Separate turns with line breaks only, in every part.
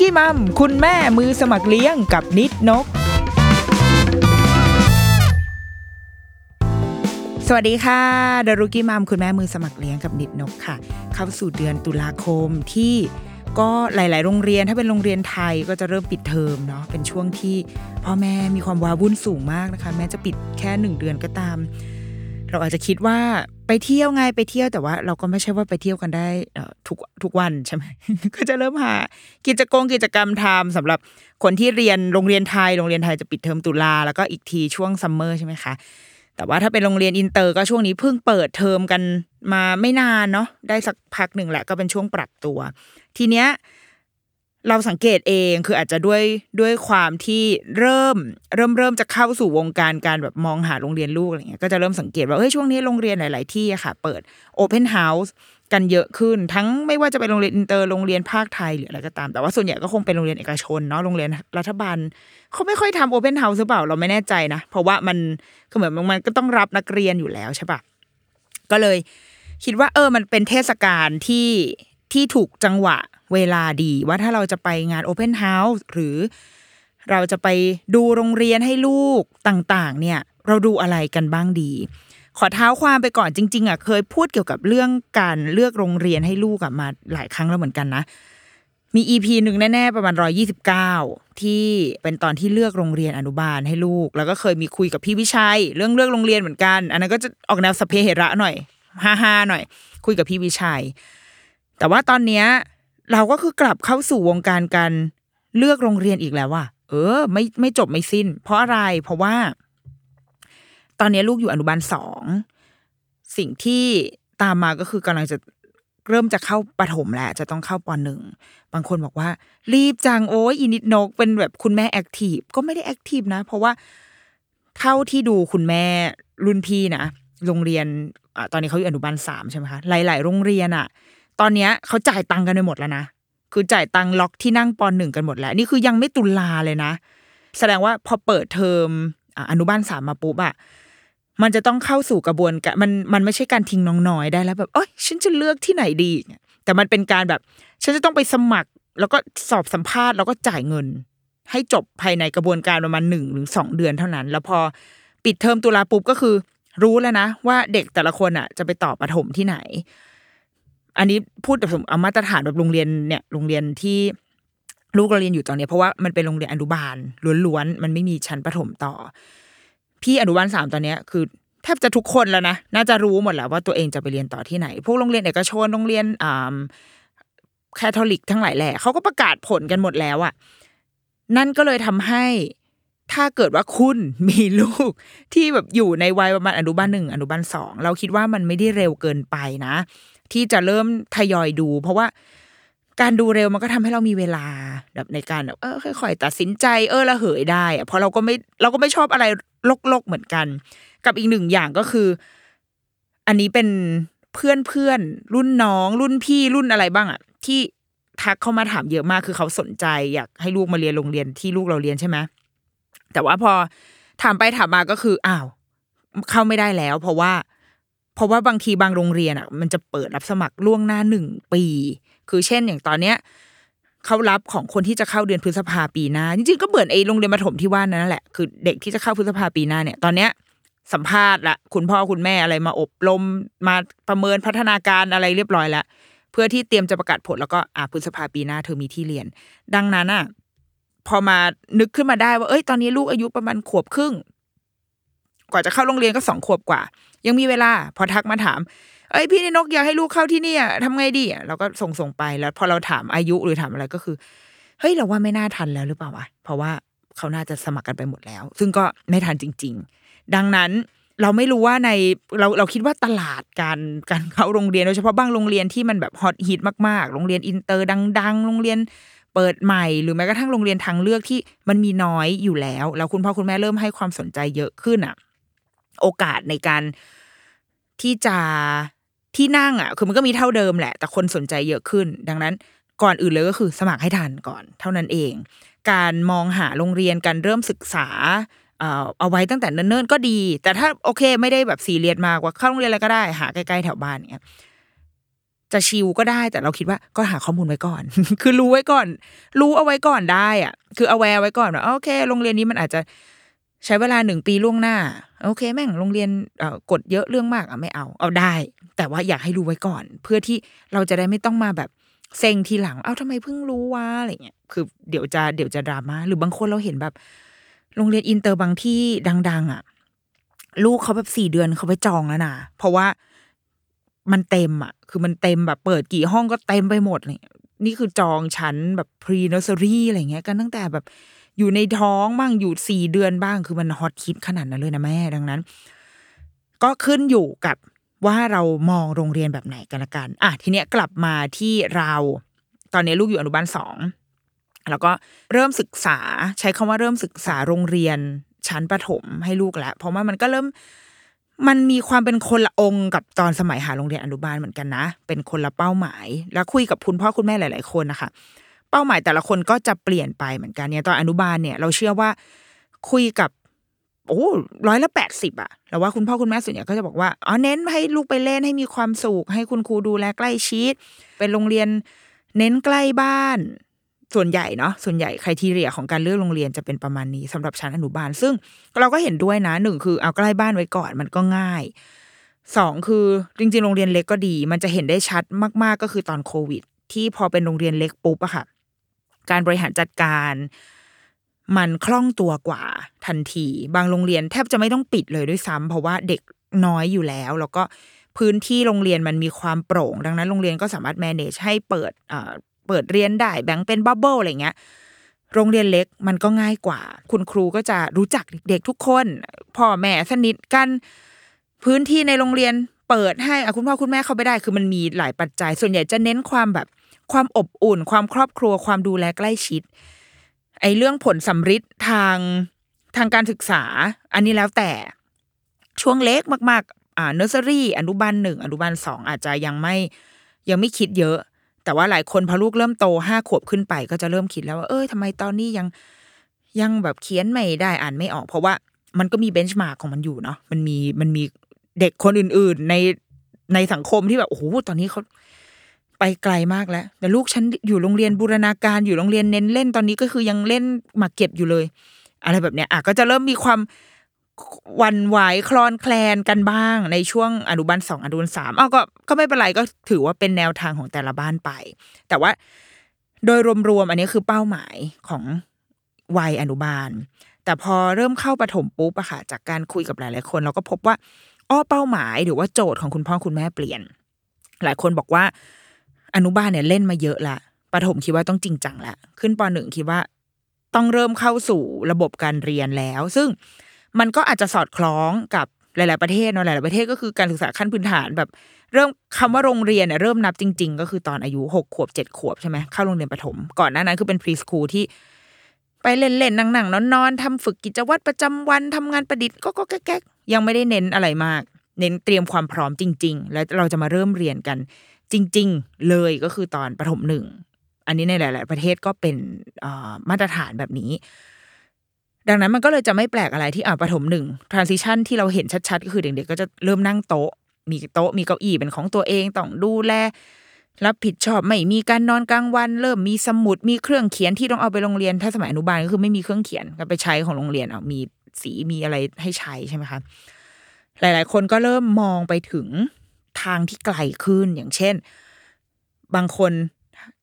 กี้มัมคุณแม่มือสมัครเลี้ยงกับนิดนก สวัสดีค่ะดอะรุกี้มัมคุณแม่มือสมัครเลี้ยงกับนิดนกค่ะ เข้าสู่เดือนตุลาคมที่ก็หลาย ๆ โรงเรียนถ้าเป็นโรงเรียนไทยก็จะเริ่มปิดเทอมเนาะเป็นช่วงที่พ่อแม่มีความว้าวุ่นสูงมากนะคะ แม้จะปิดแค่หนึ่งเดือนก็ตาม เราอาจจะคิดว่าไปเที่ยวไงไปเที่ยวแต่ว่า เราก็ไม่ใช่ว่าไปเที่ยวกันได้ทุกทุกวันใช่ไหมก็จะเริ่มหากิจกรรมกิจกรรมทำสำหรับคนที่เรียนโรงเรียนไทยโรงเรียนไทยจะปิดเทอมตุลาแล้วก็อีกทีช่วง summer ใช่ไหมคะแต่ว่าถ้าเป็นโรงเรียนอินเตอร์ก็ช่วงนี้เพิ่งเปิดเทอมกันมาไม่นานเนาะได้สักพักหนึ่งแหละก็เป็นช่วงปรับตัว ทีเนี้ย เราสังเกตเองคืออาจจะด้วยด้วยความที่เริ่มเริ่มเริ่มจะเข้าสู่วงการการแบบมองหาโรงเรียนลูกอะไรเงี้ยก็จะเริ่มสังเกตว่าเฮ้ยช่วงนี้โรงเรียนหลาย ๆ ที่อะค่ะ เปิด open house กันเยอะขึ้น ทั้งไม่ว่าจะเป็นโรงเรียนอินเตอร์โรงเรียนภาคไทยหรืออะไรก็ตาม แต่ว่าส่วนใหญ่ก็คงเป็นโรงเรียนเอกชนเนาะโรงเรียนรัฐบาลเขาไม่ค่อยทำ open house หรือเปล่าเราไม่แน่ใจนะ เพราะว่ามันก็เหมือนมันก็ต้องรับนักเรียนอยู่แล้วใช่ปะก็เลย คิดว่าเออมันเป็นเทศกาลที่ที่ถูกจังหวะ เวลาดีว่าถ้าเราจะไปงาน Open House หรือเราจะไปดูโรงเรียนให้ลูกต่างๆ เนี่ย เราดูอะไรกันบ้างดี ขอเท้าความไปก่อนจริง ๆอะเคยพูดเกี่ยวกับเรื่องการเลือกโรงเรียนให้ลูกอะมาหลายครั้งแล้วเหมือนกันนะมีอีพีหนึ่งแน่ๆประมาณร้อยี่สิบเก้าที่เป็นตอนที่เลือกโรงเรียนอนุบาลให้ลูก แล้วก็เคยมีคุยกับพี่วิชัย เรื่องเลือกโรงเรียนเหมือนกัน อันนั้นก็จะออกแนวสเพเหระหน่อยฮ่าๆหน่อย คุยกับพี่วิชัย แต่ว่าตอนเนี้ย เราก็คือกลับเข้าสู่วงการการเลือกโรงเรียนอีกแล้วว่ะเออ ไม่ไม่จบไม่สิ้น เพราะอะไรเพราะว่า ตอนนี้ลูกอยู่อนุบาลสองสิ่งที่ตามมาก็คือกำลังจะเริ่มจะเข้าปฐมแล้วจะต้องเข้าปหนึ่งบางคนบอกว่า รีบจังโอ้ยอินิดนก เป็นแบบคุณแม่ active ก็ไม่ได้ active นะ เพราะว่าเท่าที่ดูคุณแม่รุ่นพี่นะโรงเรียนอตอนนี้เขาอยู่อนุบาลสามใช่ไหมคะหลาย ๆ โรงเรียนอะ ตอนเนี้ยเขาจ่ายตังค์กันไปหมดแล้วนะคือจ่ายตังค์ล็อกที่นั่งปอนหนึ่งกันหมดแล้ว นี่คือยังไม่ตุลาเลยนะ แสดงว่าพอเปิดเทอมอนุบาลสามมาปุ๊บอะมันจะต้องเข้าสู่กระบวนการมันมันไม่ใช่การทิ้งน้องน้อยได้แล้วแบบเอ้ยฉันจะเลือกที่ไหนดี แต่มันเป็นการแบบ ฉันจะต้องไปสมัคร แล้วก็สอบสัมภาษณ์แล้วก็จ่ายเงิน ให้จบภายในกระบวนการประมาณหนึ่งหรือสองเดือนเท่านั้น แล้วพอปิดเทอมตุลาปุ๊บก็คือ รู้แล้วนะ ว่าเด็กแต่ละคนอะ จะไปต่อประถมที่ไหน อันนี้พูดแบบเอามาตรฐานแบบโรงเรียนเนี่ยโรงเรียนที่ลูกเราเรียนอยู่ตอนนี้เพราะว่ามันเป็นโรงเรียนอนุบาลล้วนๆมันไม่มีชั้นประถมต่อ พี่อนุบาลสามตอนเนี้ยคือแทบจะทุกคนแล้วนะน่าจะรู้หมดแล้วว่าตัวเองจะไปเรียนต่อที่ไหน พวกโรงเรียนเอกชนโรงเรียนอ่าแคทอลิกทั้งหลายแหละเขาก็ประกาศผลกันหมดแล้วอะนั่นก็เลยทำให้ถ้าเกิดว่าคุณมีลูกที่แบบอยู่ในวัยประมาณอนุบาลหนึ่งอนุบาลสองเราคิดว่ามันไม่ได้เร็วเกินไปนะ ที่จะเริ่มทยอยดู เพราะว่าการดูเร็วมันก็ทำให้เรามีเวลาแบบในการแบบเออค่อยๆตัดสินใจเออละเหยได้เพราะเราก็ไม่เราก็ไม่ชอบอะไรลกๆเหมือนกัน กับอีกหนึ่งอย่างก็คือ อันนี้เป็นเพื่อนเพื่อนรุ่นน้อง รุ่นพี่รุ่นอะไรบ้างอะที่ทักเข้ามาถามเยอะมากคือเขาสนใจ อยากให้ลูกมาเรียนโรงเรียนที่ลูกเราเรียนใช่ไหมแต่ว่าพอถามไปถามมาก็คืออ้าวเข้าไม่ได้แล้ว เพราะว่า เพราะว่าบางทีบางโรงเรียนอะ มันจะเปิดรับสมัครล่วงหน้าหนึ่งปี คือเช่นอย่างตอนเนี้ยเขารับของคนที่จะเข้าเดือนพฤษภาปีหน้าจริงๆก็เหมือนไอ้โรงเรียนประถมที่ว่านั่นแหละคือเด็กที่จะเข้าพฤษภาปีหน้าเนี่ยตอนเนี้ยสัมภาษณ์ละคุณพ่อคุณแม่อะไรมาอบรมมาประเมินพัฒนาการอะไรเรียบร้อยแล้วเพื่อที่เตรียมจะประกาศผลแล้วก็อ่าพฤษภาปีหน้าเธอมีที่เรียน ดังนั้นอะพอมานึกขึ้นมาได้ว่าเอ้ยตอนนี้ลูกอายุประมาณขวบครึ่ง กว่าจะเข้าโรงเรียนก็สองขวบกว่า ยังมีเวลา พอทักมาถาม เอ้ยพี่นกอยากให้ลูกเข้าที่นี่อะทำไงดีเราก็ส่งส่งไปแล้ว พอเราถามอายุหรือถามอะไรก็คือเฮ้ยเราว่าไม่น่าทันแล้วหรือเปล่าวะเพราะว่าเขาน่าจะสมัครกันไปหมดแล้ว ซึ่งก็ไม่ทันจริง ๆ ดังนั้นเราไม่รู้ว่าในเราเราคิดว่าตลาดการการเข้าโรงเรียนโดยเฉพาะบางโรงเรียนที่มันแบบฮอตฮิตมากๆ โรงเรียนอินเตอร์ดัง ๆ โรงเรียนเปิดใหม่ หรือแม้กระทั่งโรงเรียนทางเลือกที่มันมีน้อยอยู่แล้ว แล้วคุณพ่อคุณแม่เริ่มให้ความสนใจเยอะขึ้นอะ โอกาสในการที่จะที่นั่งอะ คือมันก็มีเท่าเดิมแหละ แต่คนสนใจเยอะขึ้น ดังนั้นก่อนอื่นเลยก็คือสมัครให้ทันก่อน เท่านั้นเอง การมองหาโรงเรียนการเริ่มศึกษาเอาไว้ตั้งแต่เนิ่นๆก็ดี แต่ถ้าโอเคไม่ได้แบบซีเรียสมากว่าเข้าโรงเรียนอะไรก็ได้ หาใกล้ๆแถวบ้านเนี้ยจะชิวก็ได้ แต่เราคิดว่าก็หาข้อมูลไว้ก่อน คือรู้ไว้ก่อน รู้เอาไว้ก่อนได้อะ คือเอาแวร์ไว้ก่อนว่าโอเค โรงเรียนนี้มันอาจจะ ใช้เวลาหนึ่งปีล่วงหน้า โอเค แม่งโรงเรียนกดเยอะเรื่องมากอะไม่เอา เอาได้ แต่ว่าอยากให้รู้ไว้ก่อน เพื่อที่เราจะได้ไม่ต้องมาแบบเซ็งทีหลัง เอ้าทำไมเพิ่งรู้วะอะไรเงี้ยคือเดี๋ยวจะเดี๋ยวจะดราม่าหรือบางคนเราเห็นแบบ โรงเรียนอินเตอร์บางที่ดัง ๆ อะ ลูกเขาแบบสี่เดือนเขาไปจองแล้วนะเพราะว่ามันเต็มอะ คือมันเต็มแบบเปิดกี่ห้องก็เต็มไปหมดเลยนี่คือจองชั้นแบบ pre-nursery อะไรเงี้ย กันตั้งแต่แบบ อยู่ในท้องบ้างอยู่สี่เดือนบ้างคือมันฮอตฮิตขนาดนั้นเลยนะแม่ดังนั้น ก็ขึ้นอยู่กับว่าเรามองโรงเรียนแบบไหนกันละกันอะทีเนี้ยกลับมาที่เราตอนนี้ลูกอยู่อนุบาลสองแล้วก็เริ่มศึกษาใช้คำว่าเริ่มศึกษาโรงเรียนชั้นประถมให้ลูกแล้วเพราะว่ามันก็เริ่มมันมีความเป็นคนละองค์กับตอนสมัยหาโรงเรียนอนุบาลเหมือนกันนะ เป็นคนละเป้าหมาย แล้วคุยกับคุณพ่อคุณแม่หลาย ๆ คนนะคะ เป้าหมายแต่ละคนก็จะเปลี่ยนไปเหมือนกันเนี่ยตอนอนุบาลเนี่ยเราเชื่อว่าคุยกับโอ้ร้อยละแปดสิบอะแล้วว่าคุณพ่อคุณแม่ส่วนใหญ่ก็จะบอกว่าอ๋อเน้นให้ลูกไปเล่นให้มีความสุขให้คุณครูดูแลใกล้ชิด เป็นโรงเรียนเน้นใกล้บ้าน ส่วนใหญ่เนาะส่วนใหญ่ใครทีเรียของการเลือกโรงเรียนจะเป็นประมาณนี้สำหรับชั้นอนุบาล ซึ่งเราก็เห็นด้วยนะหนึ่งคือเอาใกล้บ้านไว้ก่อนมันก็ง่ายสองคือจริงๆโรงเรียนเล็กก็ดี มันจะเห็นได้ชัดมาก ๆก็คือตอนโควิด ที่พอเป็นโรงเรียนเล็กปุ๊บอะค่ะ การบริหารจัดการ มันคล่องตัวกว่าทันที บางโรงเรียนแทบจะไม่ต้องปิดเลยด้วยซ้ำเพราะว่าเด็กน้อยอยู่แล้ว แล้วก็พื้นที่โรงเรียนมันมีความโปร่ง ดังนั้นโรงเรียนก็สามารถ manage ให้เปิดเปิดเรียนได้แบ่งเป็นบับเบิลอะไรเงี้ยโรงเรียนเล็กมันก็ง่ายกว่า คุณครูก็จะรู้จักเด็กๆทุกคนพ่อแม่สนิทกันพื้นที่ในโรงเรียนเปิดให้คุณพ่อคุณแม่เข้าไปได้ คือมันมีหลายปัจจัย ส่วนใหญ่จะเน้นความแบบ ความอบอุ่น ความครอบครัวความดูแลใกล้ชิด ไอ้เรื่องผลสำฤทธิ์ทางทางการศึกษา อันนี้แล้วแต่ช่วงเล็กมาก ๆ อ่าเนอร์เซอรี่อนุบาลหนึ่งอนุบาลสองอาจจะยังไม่ยังไม่คิดเยอะ แต่ว่าหลายคนพอลูกเริ่มโตห้าขวบขึ้นไป ก็จะเริ่มคิดแล้วว่าเอ้ยทำไมตอนนี้ยังยังแบบเขียนไม่ได้อ่านไม่ออก เพราะว่ามันก็มีเบนช์มาร์กของมันอยู่เนาะมันมีมันมีเด็กคนอื่น ๆ ในในสังคมที่แบบโอ้โหตอนนี้เขา ไปไกลมากแล้ว แต่ลูกฉันอยู่โรงเรียนบูรณาการอยู่โรงเรียนเน้นเล่นตอนนี้ก็คือยังเล่นหมากเก็บอยู่เลย อะไรแบบเนี้ยอะก็จะเริ่มมีความวันไหวคลอนแคลนกันบ้าง ในช่วงอนุบาลสองอนุบาลสามอ้าก็ก็ไม่เป็นไรก็ถือว่าเป็นแนวทางของแต่ละบ้านไป แต่ว่าโดยรวมๆอันนี้คือเป้าหมายของวัยอนุบาล แต่พอเริ่มเข้าประถมปุ๊บอะค่ะจากการคุยกับหลายๆคน เราก็พบว่าอ้อเป้าหมายหรือว่าโจทย์ของคุณพ่อคุณแม่เปลี่ยน หลายคนบอกว่า อนุบาลเนี่ยเล่นมาเยอะละประถมคิดว่าต้องจริงจังละขึ้นปหนึ่งคิดว่าต้องเริ่มเข้าสู่ระบบการเรียนแล้ว ซึ่งมันก็อาจจะสอดคล้องกับหลาย ๆ ประเทศเนาะหลาย ๆ ประเทศก็คือการศึกษาขั้นพื้นฐานแบบ เริ่มคำว่าโรงเรียนเนี่ยเริ่มนับจริง ๆ ก็คือตอนอายุหกขวบเจ็ดขวบใช่ไหมเข้าโรงเรียนประถม ก่อนหน้านั้นคือเป็นพรีสคูลที่ ไปเล่น ๆ นั่ง ๆ นอนๆทำฝึกกิจวัตรประจำวันทำงานประดิษฐ์ก็ก็แก๊กยังไม่ได้เน้นอะไรมาก เน้นเตรียมความพร้อมจริง ๆ แล้วเราจะมาเริ่มเรียนกัน จริง ๆ เลยก็คือตอนประถมหนึ่ง อันนี้ในหลาย ๆ ประเทศก็เป็นมาตรฐานแบบนี้ ดังนั้นมันก็เลยจะไม่แปลกอะไรที่อ่าประถมหนึ่ง transition ที่เราเห็นชัด ๆ ก็คือเด็ก ๆ ก็จะเริ่มนั่งโต๊ะ มีโต๊ะมีเก้าอี้เป็นของตัวเองต้องดูแลรับผิดชอบไม่มีการนอนกลางวัน เริ่มมีสมุดมีเครื่องเขียนที่ต้องเอาไปโรงเรียน ถ้าสมัยอนุบาลก็คือไม่มีเครื่องเขียนก็ไปใช้ของโรงเรียนเอามีสีมีอะไรให้ใช้ใช่ไหมคะหลาย ๆ คนก็เริ่มมองไปถึง ทางที่ไกลขึ้นอย่างเช่น บางคน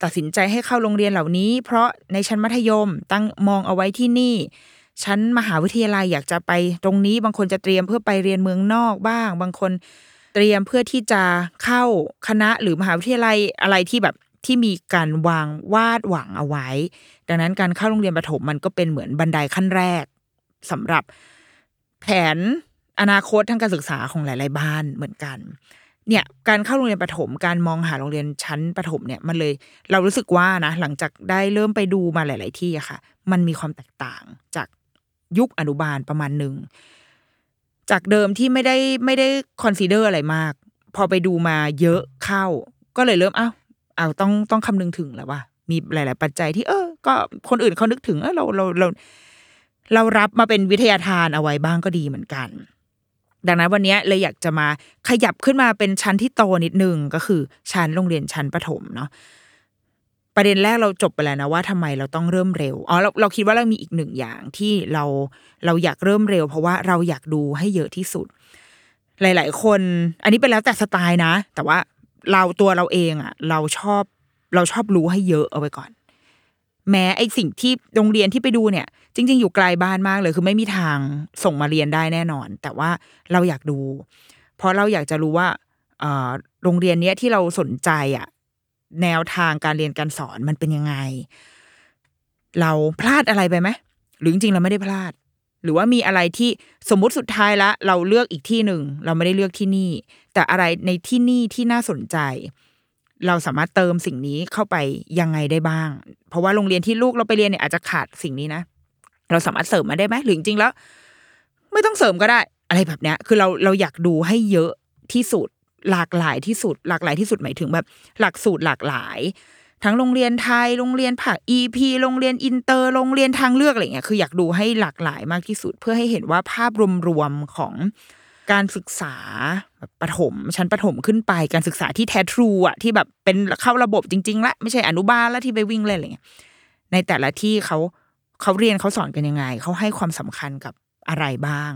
ตัดสินใจให้เข้าโรงเรียนเหล่านี้ เพราะในชั้นมัธยมตั้งมองเอาไว้ที่นี่ชั้นมหาวิทยาลัยอยากจะไปตรงนี้บางคนจะเตรียมเพื่อไปเรียนเมืองนอกบ้าง บางคนเตรียมเพื่อที่จะเข้าคณะหรือมหาวิทยาลัยอะไรที่แบบที่มีการวางวาดหวังเอาไว้ ดังนั้นการเข้าโรงเรียนประถมมันก็เป็นเหมือนบันไดขั้นแรกสำหรับแผนอนาคตทางการศึกษาของหลาย ๆ บ้านเหมือนกัน เนี่ยการเข้าโรงเรียนประถมการมองหาโรงเรียนชั้นประถมเนี่ยมันเลยเรารู้สึกว่านะหลังจากได้เริ่มไปดูมาหลาย ๆ ที่อะค่ะ มันมีความแตกต่างจากยุคอนุบาลประมาณหนึ่งจากเดิมที่ไม่ได้ไม่ได้ consider อะไรมาก พอไปดูมาเยอะเข้า ก็เลยเริ่มเอ้าเอาต้องต้องคำนึงถึงแล้วว่ามีหลาย ๆ ปัจจัยที่เออ ก็คนอื่นเขานึกถึงเออเราเราเรา เรารับมาเป็นวิทยาทานเอาไว้บ้างก็ดีเหมือนกัน ดังนั้นวันนี้เลยอยากจะมาขยับขึ้นมาเป็นชั้นที่โตนิดนึงก็คือชั้นโรงเรียนชั้นประถมเนาะประเด็นแรกเราจบไปแล้วนะว่าทำไมเราต้องเริ่มเร็วอ๋อเราเราคิดว่าเรามีอีกหนึ่งอย่างที่เราเราอยากเริ่มเร็ว เพราะว่าเราอยากดูให้เยอะที่สุด หลาย ๆ คน อันนี้เป็นแล้วแต่สไตล์นะ แต่ว่าเราตัวเราเองอะ เราชอบเราชอบรู้ให้เยอะเอาไว้ก่อน แม้ไอสิ่งที่โรงเรียนที่ไปดูเนี่ย จริง ๆ อยู่ไกลบ้านมากเลย คือไม่มีทางส่งมาเรียนได้แน่นอน แต่ว่าเราอยากดู เพราะเราอยากจะรู้ว่าโรงเรียนเนี้ยที่เราสนใจอะแนวทางการเรียนการสอนมันเป็นยังไง เราพลาดอะไรไปไหมหรือจริงๆเราไม่ได้พลาด หรือว่ามีอะไรที่สมมุติสุดท้ายละ เราเลือกอีกที่หนึ่ง เราไม่ได้เลือกที่นี่ แต่อะไรในที่นี่ที่น่าสนใจ เราสามารถเติมสิ่งนี้เข้าไปยังไงได้บ้าง เพราะว่าโรงเรียนที่ลูกเราไปเรียนเนี่ยอาจจะขาดสิ่งนี้นะ เราสามารถเสริมมาได้ไหมหรือจริงๆแล้ว ไม่ต้องเสริมก็ได้ อะไรแบบเนี้ย คือเราเราอยากดูให้เยอะที่สุด หลากหลายที่สุด หลากหลายที่สุดหมายถึงแบบ หลักสูตรหลากหลาย ทั้งโรงเรียนไทยโรงเรียนภาค EP โรงเรียนอินเตอร์โรงเรียนทางเลือกอะไรเงี้ยคืออยากดูให้หลากหลายมากที่สุด เพื่อให้เห็นว่าภาพรวมๆของ การศึกษาแบบประถมชั้นประถมขึ้นไปการศึกษาที่แท้ทรูอะที่แบบเป็นเข้าระบบจริงๆและไม่ใช่อนุบาลแล้วที่ไปวิ่งเล่นอะไรเงี้ยในแต่ละที่เขาเขาเรียนเขาสอนกันยังไง เขาให้ความสำคัญกับอะไรบ้าง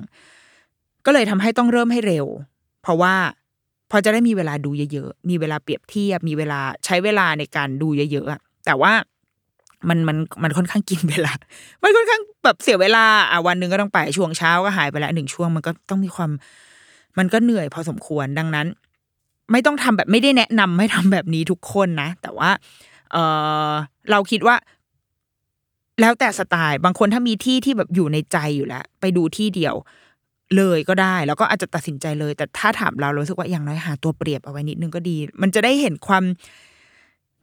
ก็เลยทำให้ต้องเริ่มให้เร็ว เพราะว่าพอจะได้มีเวลาดูเยอะๆ มีเวลาเปรียบเทียบ มีเวลาใช้เวลาในการดูเยอะๆแต่ว่า มันมันมันค่อนข้างกินเวลา มันค่อนข้างแบบเสียเวลาอะวันหนึ่งก็ต้องไปช่วงเช้าก็หายไปแล้วหนึ่งช่วงมันก็ต้องมีความ มันก็เหนื่อยพอสมควรดังนั้น ไม่ต้องทำแบบไม่ได้แนะนำให้ทำแบบนี้ทุกคนนะ แต่ว่า เออเราคิดว่า แล้วแต่สไตล์บางคนถ้ามีที่ที่แบบอยู่ในใจอยู่แล้ว ไปดูที่เดียวเลยก็ได้ แล้วก็อาจจะตัดสินใจเลย แต่ถ้าถามเราเราสึกว่าอย่างน้อยหาตัวเปรียบเอาไว้นิดนึงก็ดี มันจะได้เห็นความ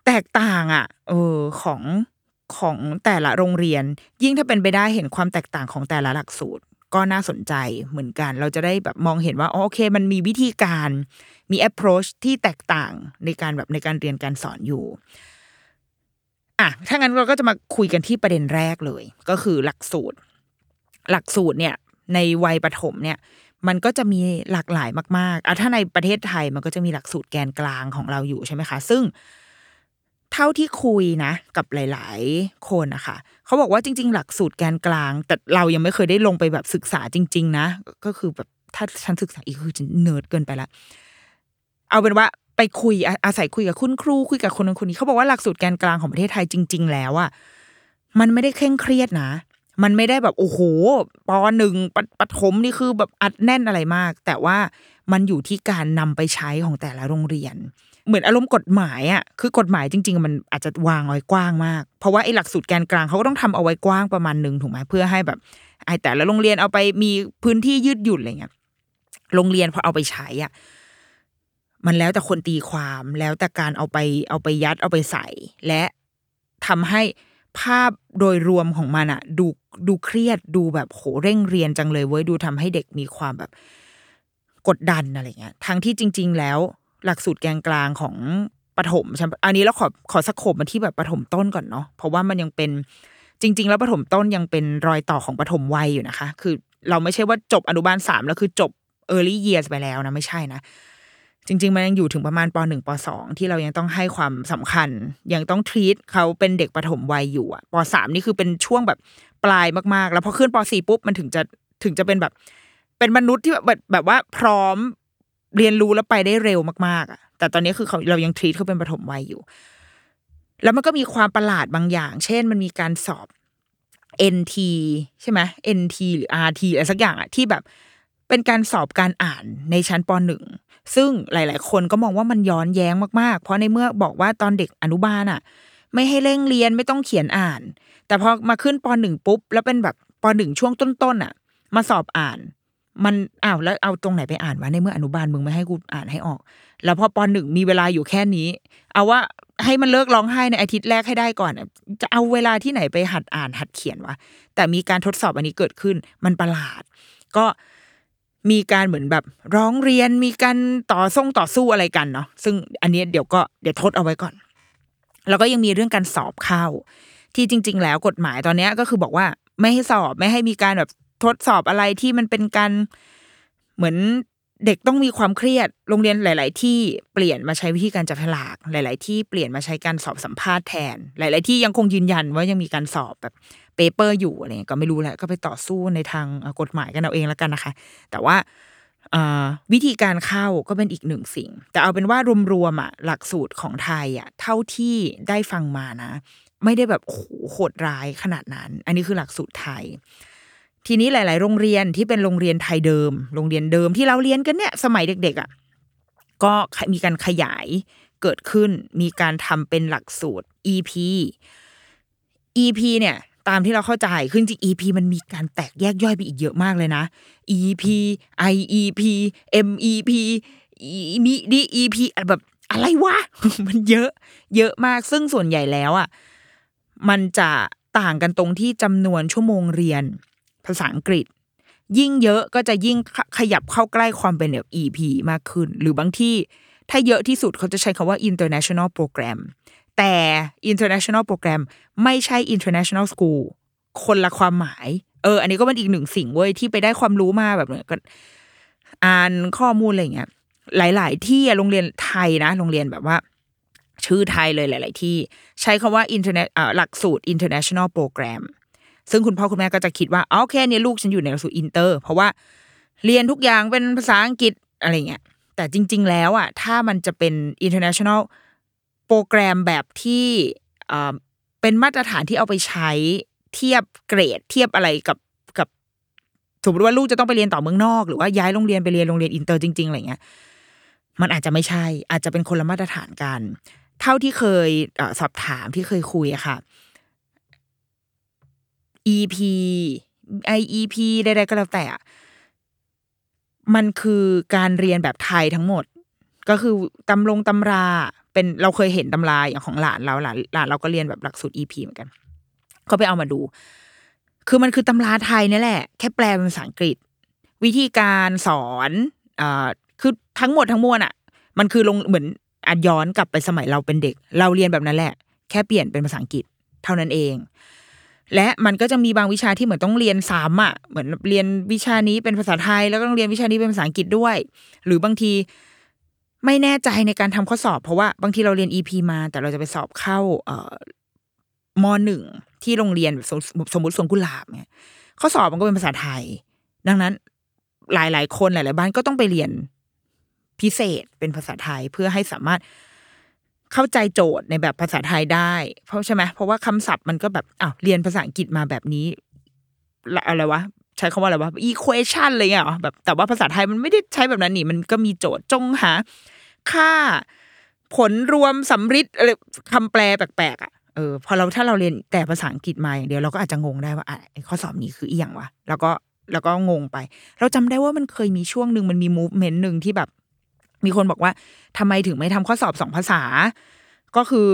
แตกต่างอะเออของ ของแต่ละโรงเรียน ยิ่งถ้าเป็นไปได้เห็นความแตกต่างของแต่ละหลักสูตร ก็น่าสนใจเหมือนกัน เราจะได้แบบมองเห็นว่าอ๋อโอเค มันมีวิธีการมี approach ที่แตกต่างในการแบบในการเรียนการสอนอยู่อะถ้างั้นเราก็จะมาคุยกันที่ประเด็นแรกเลย ก็คือหลักสูตร หลักสูตรเนี่ย ในวัยประถมเนี่ย มันก็จะมีหลากหลายมากๆอะถ้าในประเทศไทยมันก็จะมีหลักสูตรแกนกลางของเราอยู่ใช่ไหมคะ ซึ่ง เท่าที่คุยนะ กับหลาย ๆ คนนะคะเขาบอกว่าจริง ๆ หลักสูตรแกนกลาง แต่เรายังไม่เคยได้ลงไปแบบศึกษาจริง ๆ นะ ก็คือแบบถ้าฉันศึกษาอีกคือจะเนิร์ดเกินไปละเอาเป็นว่าไปคุยอาอาศัยคุยกับคุณครูคุยกับคนนั้นคนนี้เขาบอกว่าหลักสูตรแกนกลางของประเทศไทยจริง ๆ แล้วอะมันไม่ได้เคร่งเครียดนะ มันไม่ได้แบบโอ้โหปหนึ่งปปฐมนี่คือแบบอัดแน่นอะไรมาก แต่ว่ามันอยู่ที่การนำไปใช้ของแต่ละโรงเรียน เหมือนอารมณ์กฎหมายอะคือกฎหมายจริง ๆ มันอาจจะวางเอาไว้กว้างมาก เพราะว่าไอ้หลักสูตรแกนกลางเขาก็ต้องทำเอาไว้กว้างประมาณหนึ่งถูกไหมเพื่อให้แบบไอ้แต่ละโรงเรียนเอาไปมีพื้นที่ยืดหยุ่นอะไรเงี้ยโรงเรียนพอเอาไปใช้อะมันแล้วแต่คนตีความแล้วแต่การเอาไปเอาไปยัดเอาไปใส่ และทำให้ภาพโดยรวมของมันอะดูดูเครียดดูแบบโหเร่งเรียนจังเลยเว้ยดูทำให้เด็กมีความแบบกดดันอะไรเงี้ยทั้งที่จริง ๆ แล้ว หลักสูตรแกนกลางของปฐมอันนี้เราขอขอสโคบมาที่แบบปฐมต้นก่อนเนาะเพราะว่ามันยังเป็นจริง ๆ แล้วปฐมต้นยังเป็นรอยต่อของปฐมวัยอยู่นะคะ คือเราไม่ใช่ว่าจบอนุบาลสามแล้วคือจบ early years ไปแล้วนะ ไม่ใช่นะ จริง ๆ มันยังอยู่ถึงประมาณปหนึ่งปสองที่เรายังต้องให้ความสำคัญ ยังต้องทรีตเขาเป็นเด็กปฐมวัยอยู่อะปสามนี่คือเป็นช่วงแบบปลายมากๆ แล้วพอขึ้นปสี่ปุ๊บมันถึงจะถึงจะเป็นแบบ เป็นมนุษย์ที่แบบแบบว่าพร้อม เรียนรู้แล้วไปได้เร็วมากๆอะแต่ตอนนี้คือเขาเรายังทรีตเขาเป็นปฐมวัยอยู่ แล้วมันก็มีความประหลาดบางอย่าง เช่น มันมีการสอบ NT ใช่ไหม NT หรือ RT อะไรสักอย่างอะที่แบบเป็นการสอบการอ่านในชั้นปหนึ่งซึ่งหลาย ๆ คนก็มองว่ามันย้อนแย้งมาก ๆ เพราะในเมื่อบอกว่าตอนเด็กอนุบาลอะ ไม่ให้เร่งเรียนไม่ต้องเขียนอ่าน แต่พอมาขึ้นปหนึ่งปุ๊บ แล้วเป็นแบบปหนึ่งช่วงต้น ๆ อะ มาสอบอ่าน มันอ้าวแล้วเอาตรงไหนไปอ่านวะในเมื่ออนุบาลมึงไม่ให้กูอ่านให้ออก แล้วพอปอนหนึ่งมีเวลาอยู่แค่นี้ เอาว่าให้มันเลิกร้องไห้ในอาทิตย์แรกให้ได้ก่อน จะเอาเวลาที่ไหนไปหัดอ่านหัดเขียนวะแต่มีการทดสอบอันนี้เกิดขึ้น มันประหลาด ก็มีการเหมือนแบบร้องเรียนมีการต่อส่งต่อสู้อะไรกันเนาะซึ่งอันนี้เดี๋ยวก็เดี๋ยวทดเอาไว้ก่อน แล้วก็ยังมีเรื่องการสอบเข้า ที่จริง ๆ แล้วกฎหมายตอนเนี้ยก็คือบอกว่าไม่ให้สอบไม่ให้มีการแบบ ทดสอบอะไรที่มันเป็นการเหมือนเด็กต้องมีความเครียด โรงเรียนหลาย ๆ ที่เปลี่ยนมาใช้วิธีการจับฉลาก หลาย ๆ ที่เปลี่ยนมาใช้การสอบสัมภาษณ์แทน หลาย ๆ ที่ยังคงยืนยันว่ายังมีการสอบแบบpaper อยู่อะไรเงี้ยก็ไม่รู้แหละ ก็ไปต่อสู้ในทางกฎหมายกันเอาเองแล้วกันนะคะ แต่ว่าวิธีการเข้าก็เป็นอีกหนึ่งสิ่ง แต่เอาเป็นว่ารวม ๆ อะ หลักสูตรของไทยอะ เท่าที่ได้ฟังมานะ ไม่ได้แบบโหดร้ายขนาดนั้น อันนี้คือหลักสูตรไทย ทีนี้หลาย ๆ โรงเรียนที่เป็นโรงเรียนไทยเดิม โรงเรียนเดิมที่เราเรียนกันเนี่ยสมัยเด็ก ๆอะก็มีการขยายเกิดขึ้น มีการทำเป็นหลักสูตร EP EP เนี่ยตามที่เราเข้าใจคือจริง EP มันมีการแตกแยกย่อยไปอีกเยอะมากเลยนะ EP IEP MEP มีดี EP แบบอะไรวะ มันเยอะเยอะมาก ซึ่งส่วนใหญ่แล้วอะ มันจะต่างกันตรงที่จำนวนชั่วโมงเรียน ภาษาอังกฤษ ยิ่งเยอะก็จะยิ่งขยับเข้าใกล้ความเป็นแบบ EP มากขึ้น หรือบางที่ถ้าเยอะที่สุดเขาจะใช้คาว่า international program แต่ international program ไม่ใช่ international school คนละความหมาย เออ อันนี้ก็เป็นอีกหนึ่งสิ่งเว้ยที่ไปได้ความรู้มาแบบเนี้ยก็อ่านข้อมูลอะไรเงี้ย หลาย ๆ ที่โรงเรียนไทยนะ โรงเรียนแบบว่า ชื่อไทยเลยหลาย ๆ ที่ ใช้คาว่า internet หลักสูตร international program ซึ่งคุณพ่อคุณแม่ก็จะคิดว่าโอเคเนี่ยลูกฉันอยู่ในหลักสูตรอินเตอร์ เพราะว่าเรียนทุกอย่างเป็นภาษาอังกฤษอะไรเงี้ยแต่จริง ๆ แล้วอะถ้ามันจะเป็น international โปรแกรมแบบที่เป็นมาตรฐานที่เอาไปใช้เทียบเกรดเทียบอะไรกับกับสมมติว่าลูกจะต้องไปเรียนต่อเมืองนอก หรือว่าย้ายโรงเรียนไปเรียนโรงเรียนอินเตอร์จริง ๆอะไรเงี้ยมันอาจจะไม่ใช่ อาจจะเป็นคนละมาตรฐานกัน เท่าที่เคยสอบถามที่เคยคุยอะค่ะ EP IEP ใดๆก็แล้วแต่มันคือการเรียนแบบไทยทั้งหมด ก็คือตำลงตำราเป็นเราเคยเห็นตำราอย่างของหลานเราหลานหลานเราก็เรียนแบบหลักสูตร EP เหมือนกัน ก็ไปเอามาดู คือมันคือตำราไทยนี่แหละ แค่แปลเป็นภาษาอังกฤษ วิธีการสอนอ่าคือทั้งหมดทั้งมวลอะ มันคือลงเหมือนอัดย้อนกลับไปสมัยเราเป็นเด็ก เราเรียนแบบนั้นแหละ แค่เปลี่ยนเป็นภาษาอังกฤษ เท่านั้นเอง และมันก็จะมีบางวิชาที่เหมือนต้องเรียนซ้ำอะเหมือนเรียนวิชานี้เป็นภาษาไทย แล้วก็ต้องเรียนวิชานี้เป็นภาษาอังกฤษด้วย หรือบางทีไม่แน่ใจในการทำข้อสอบ เพราะว่าบางทีเราเรียน EP มา แต่เราจะไปสอบเข้าเอ่อมหนึ่งที่โรงเรียนสมมติสวนกุหลาบเนี่ยข้อสอบมันก็เป็นภาษาไทย ดังนั้นหลาย ๆ คนหลาย ๆ บ้านก็ต้องไปเรียนพิเศษเป็นภาษาไทยเพื่อให้สามารถ เข้าใจโจทย์ในแบบภาษาไทยได้ เพราะใช่ไหมเพราะว่าคำศัพท์มันก็แบบอ้าวเรียนภาษาอังกฤษมาแบบนี้อะไรวะใช้คำว่าอะไรวะ equation เลยอะแบบแต่ว่าภาษาไทยมันไม่ได้ใช้แบบนั้นนี่ มันก็มีโจทย์จงหา ค่า ผลรวมสำริดอะไรคำแปลแปลกๆอะเออพอเราถ้าเราเรียนแต่ภาษาอังกฤษมาอย่างเดียวเราก็อาจจะงงได้ว่าไอ้ข้อสอบนี้คืออีหยังวะแล้วก็แล้วก็งงไป เราจำได้ว่ามันเคยมีช่วงหนึ่งมันมีมูฟเมนต์หนึ่งที่แบบ มีคนบอกว่าทำไมถึงไม่ทำข้อสอบสองภาษา ก็คือ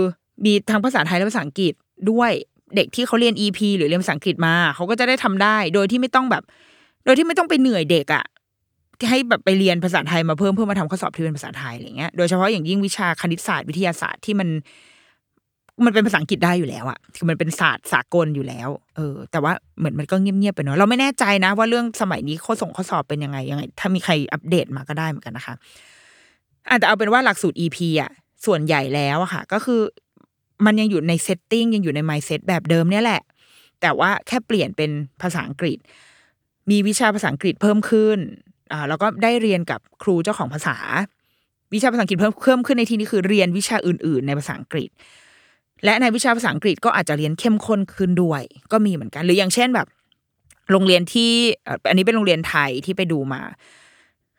มีทั้งภาษาไทยและภาษาอังกฤษด้วยเด็กที่เขาเรียน EP หรือเรียนภาษาอังกฤษมา เขาก็จะได้ทำได้ โดยที่ไม่ต้องแบบ โดยที่ไม่ต้องไปเหนื่อยเด็กอะที่ให้แบบไปเรียนภาษาไทยมาเพิ่มเพื่อมาทำข้อสอบที่เป็นภาษาไทยอะไรเงี้ยโดยเฉพาะอย่างยิ่งวิชาคณิตศาสตร์วิทยาศาสตร์ที่มัน มันเป็นภาษาอังกฤษได้อยู่แล้วอะคือมันเป็นศาสตร์สากลอยู่แล้ว เออ แต่ว่าเหมือนมันก็เงียบๆไปเนาะเราไม่แน่ใจนะ ว่าเรื่องสมัยนี้ข้อส่งข้อสอบเป็นยังไงยังไง ถ้ามีใครอัปเดตมาก็ได้เหมือนกันนะคะ อาจจะเอาเป็นว่าหลักสูตร EP อะส่วนใหญ่แล้วอะค่ะ ก็คือมันยังอยู่ใน setting ยังอยู่ใน mindset แบบเดิมเนี่ยแหละ แต่ว่าแค่เปลี่ยนเป็นภาษาอังกฤษ มีวิชาภาษาอังกฤษเพิ่มขึ้นอ่าแล้วก็ได้เรียนกับครูเจ้าของภาษา วิชาภาษาอังกฤษเพิ่มเพิ่มขึ้นในที่นี้คือเรียนวิชาอื่น ๆ ในภาษาอังกฤษ และในวิชาภาษาอังกฤษก็อาจจะเรียนเข้มข้นขึ้นด้วย ก็มีเหมือนกัน หรืออย่างเช่นแบบ โรงเรียนที่อันนี้เป็นโรงเรียนไทยที่ไปดูมา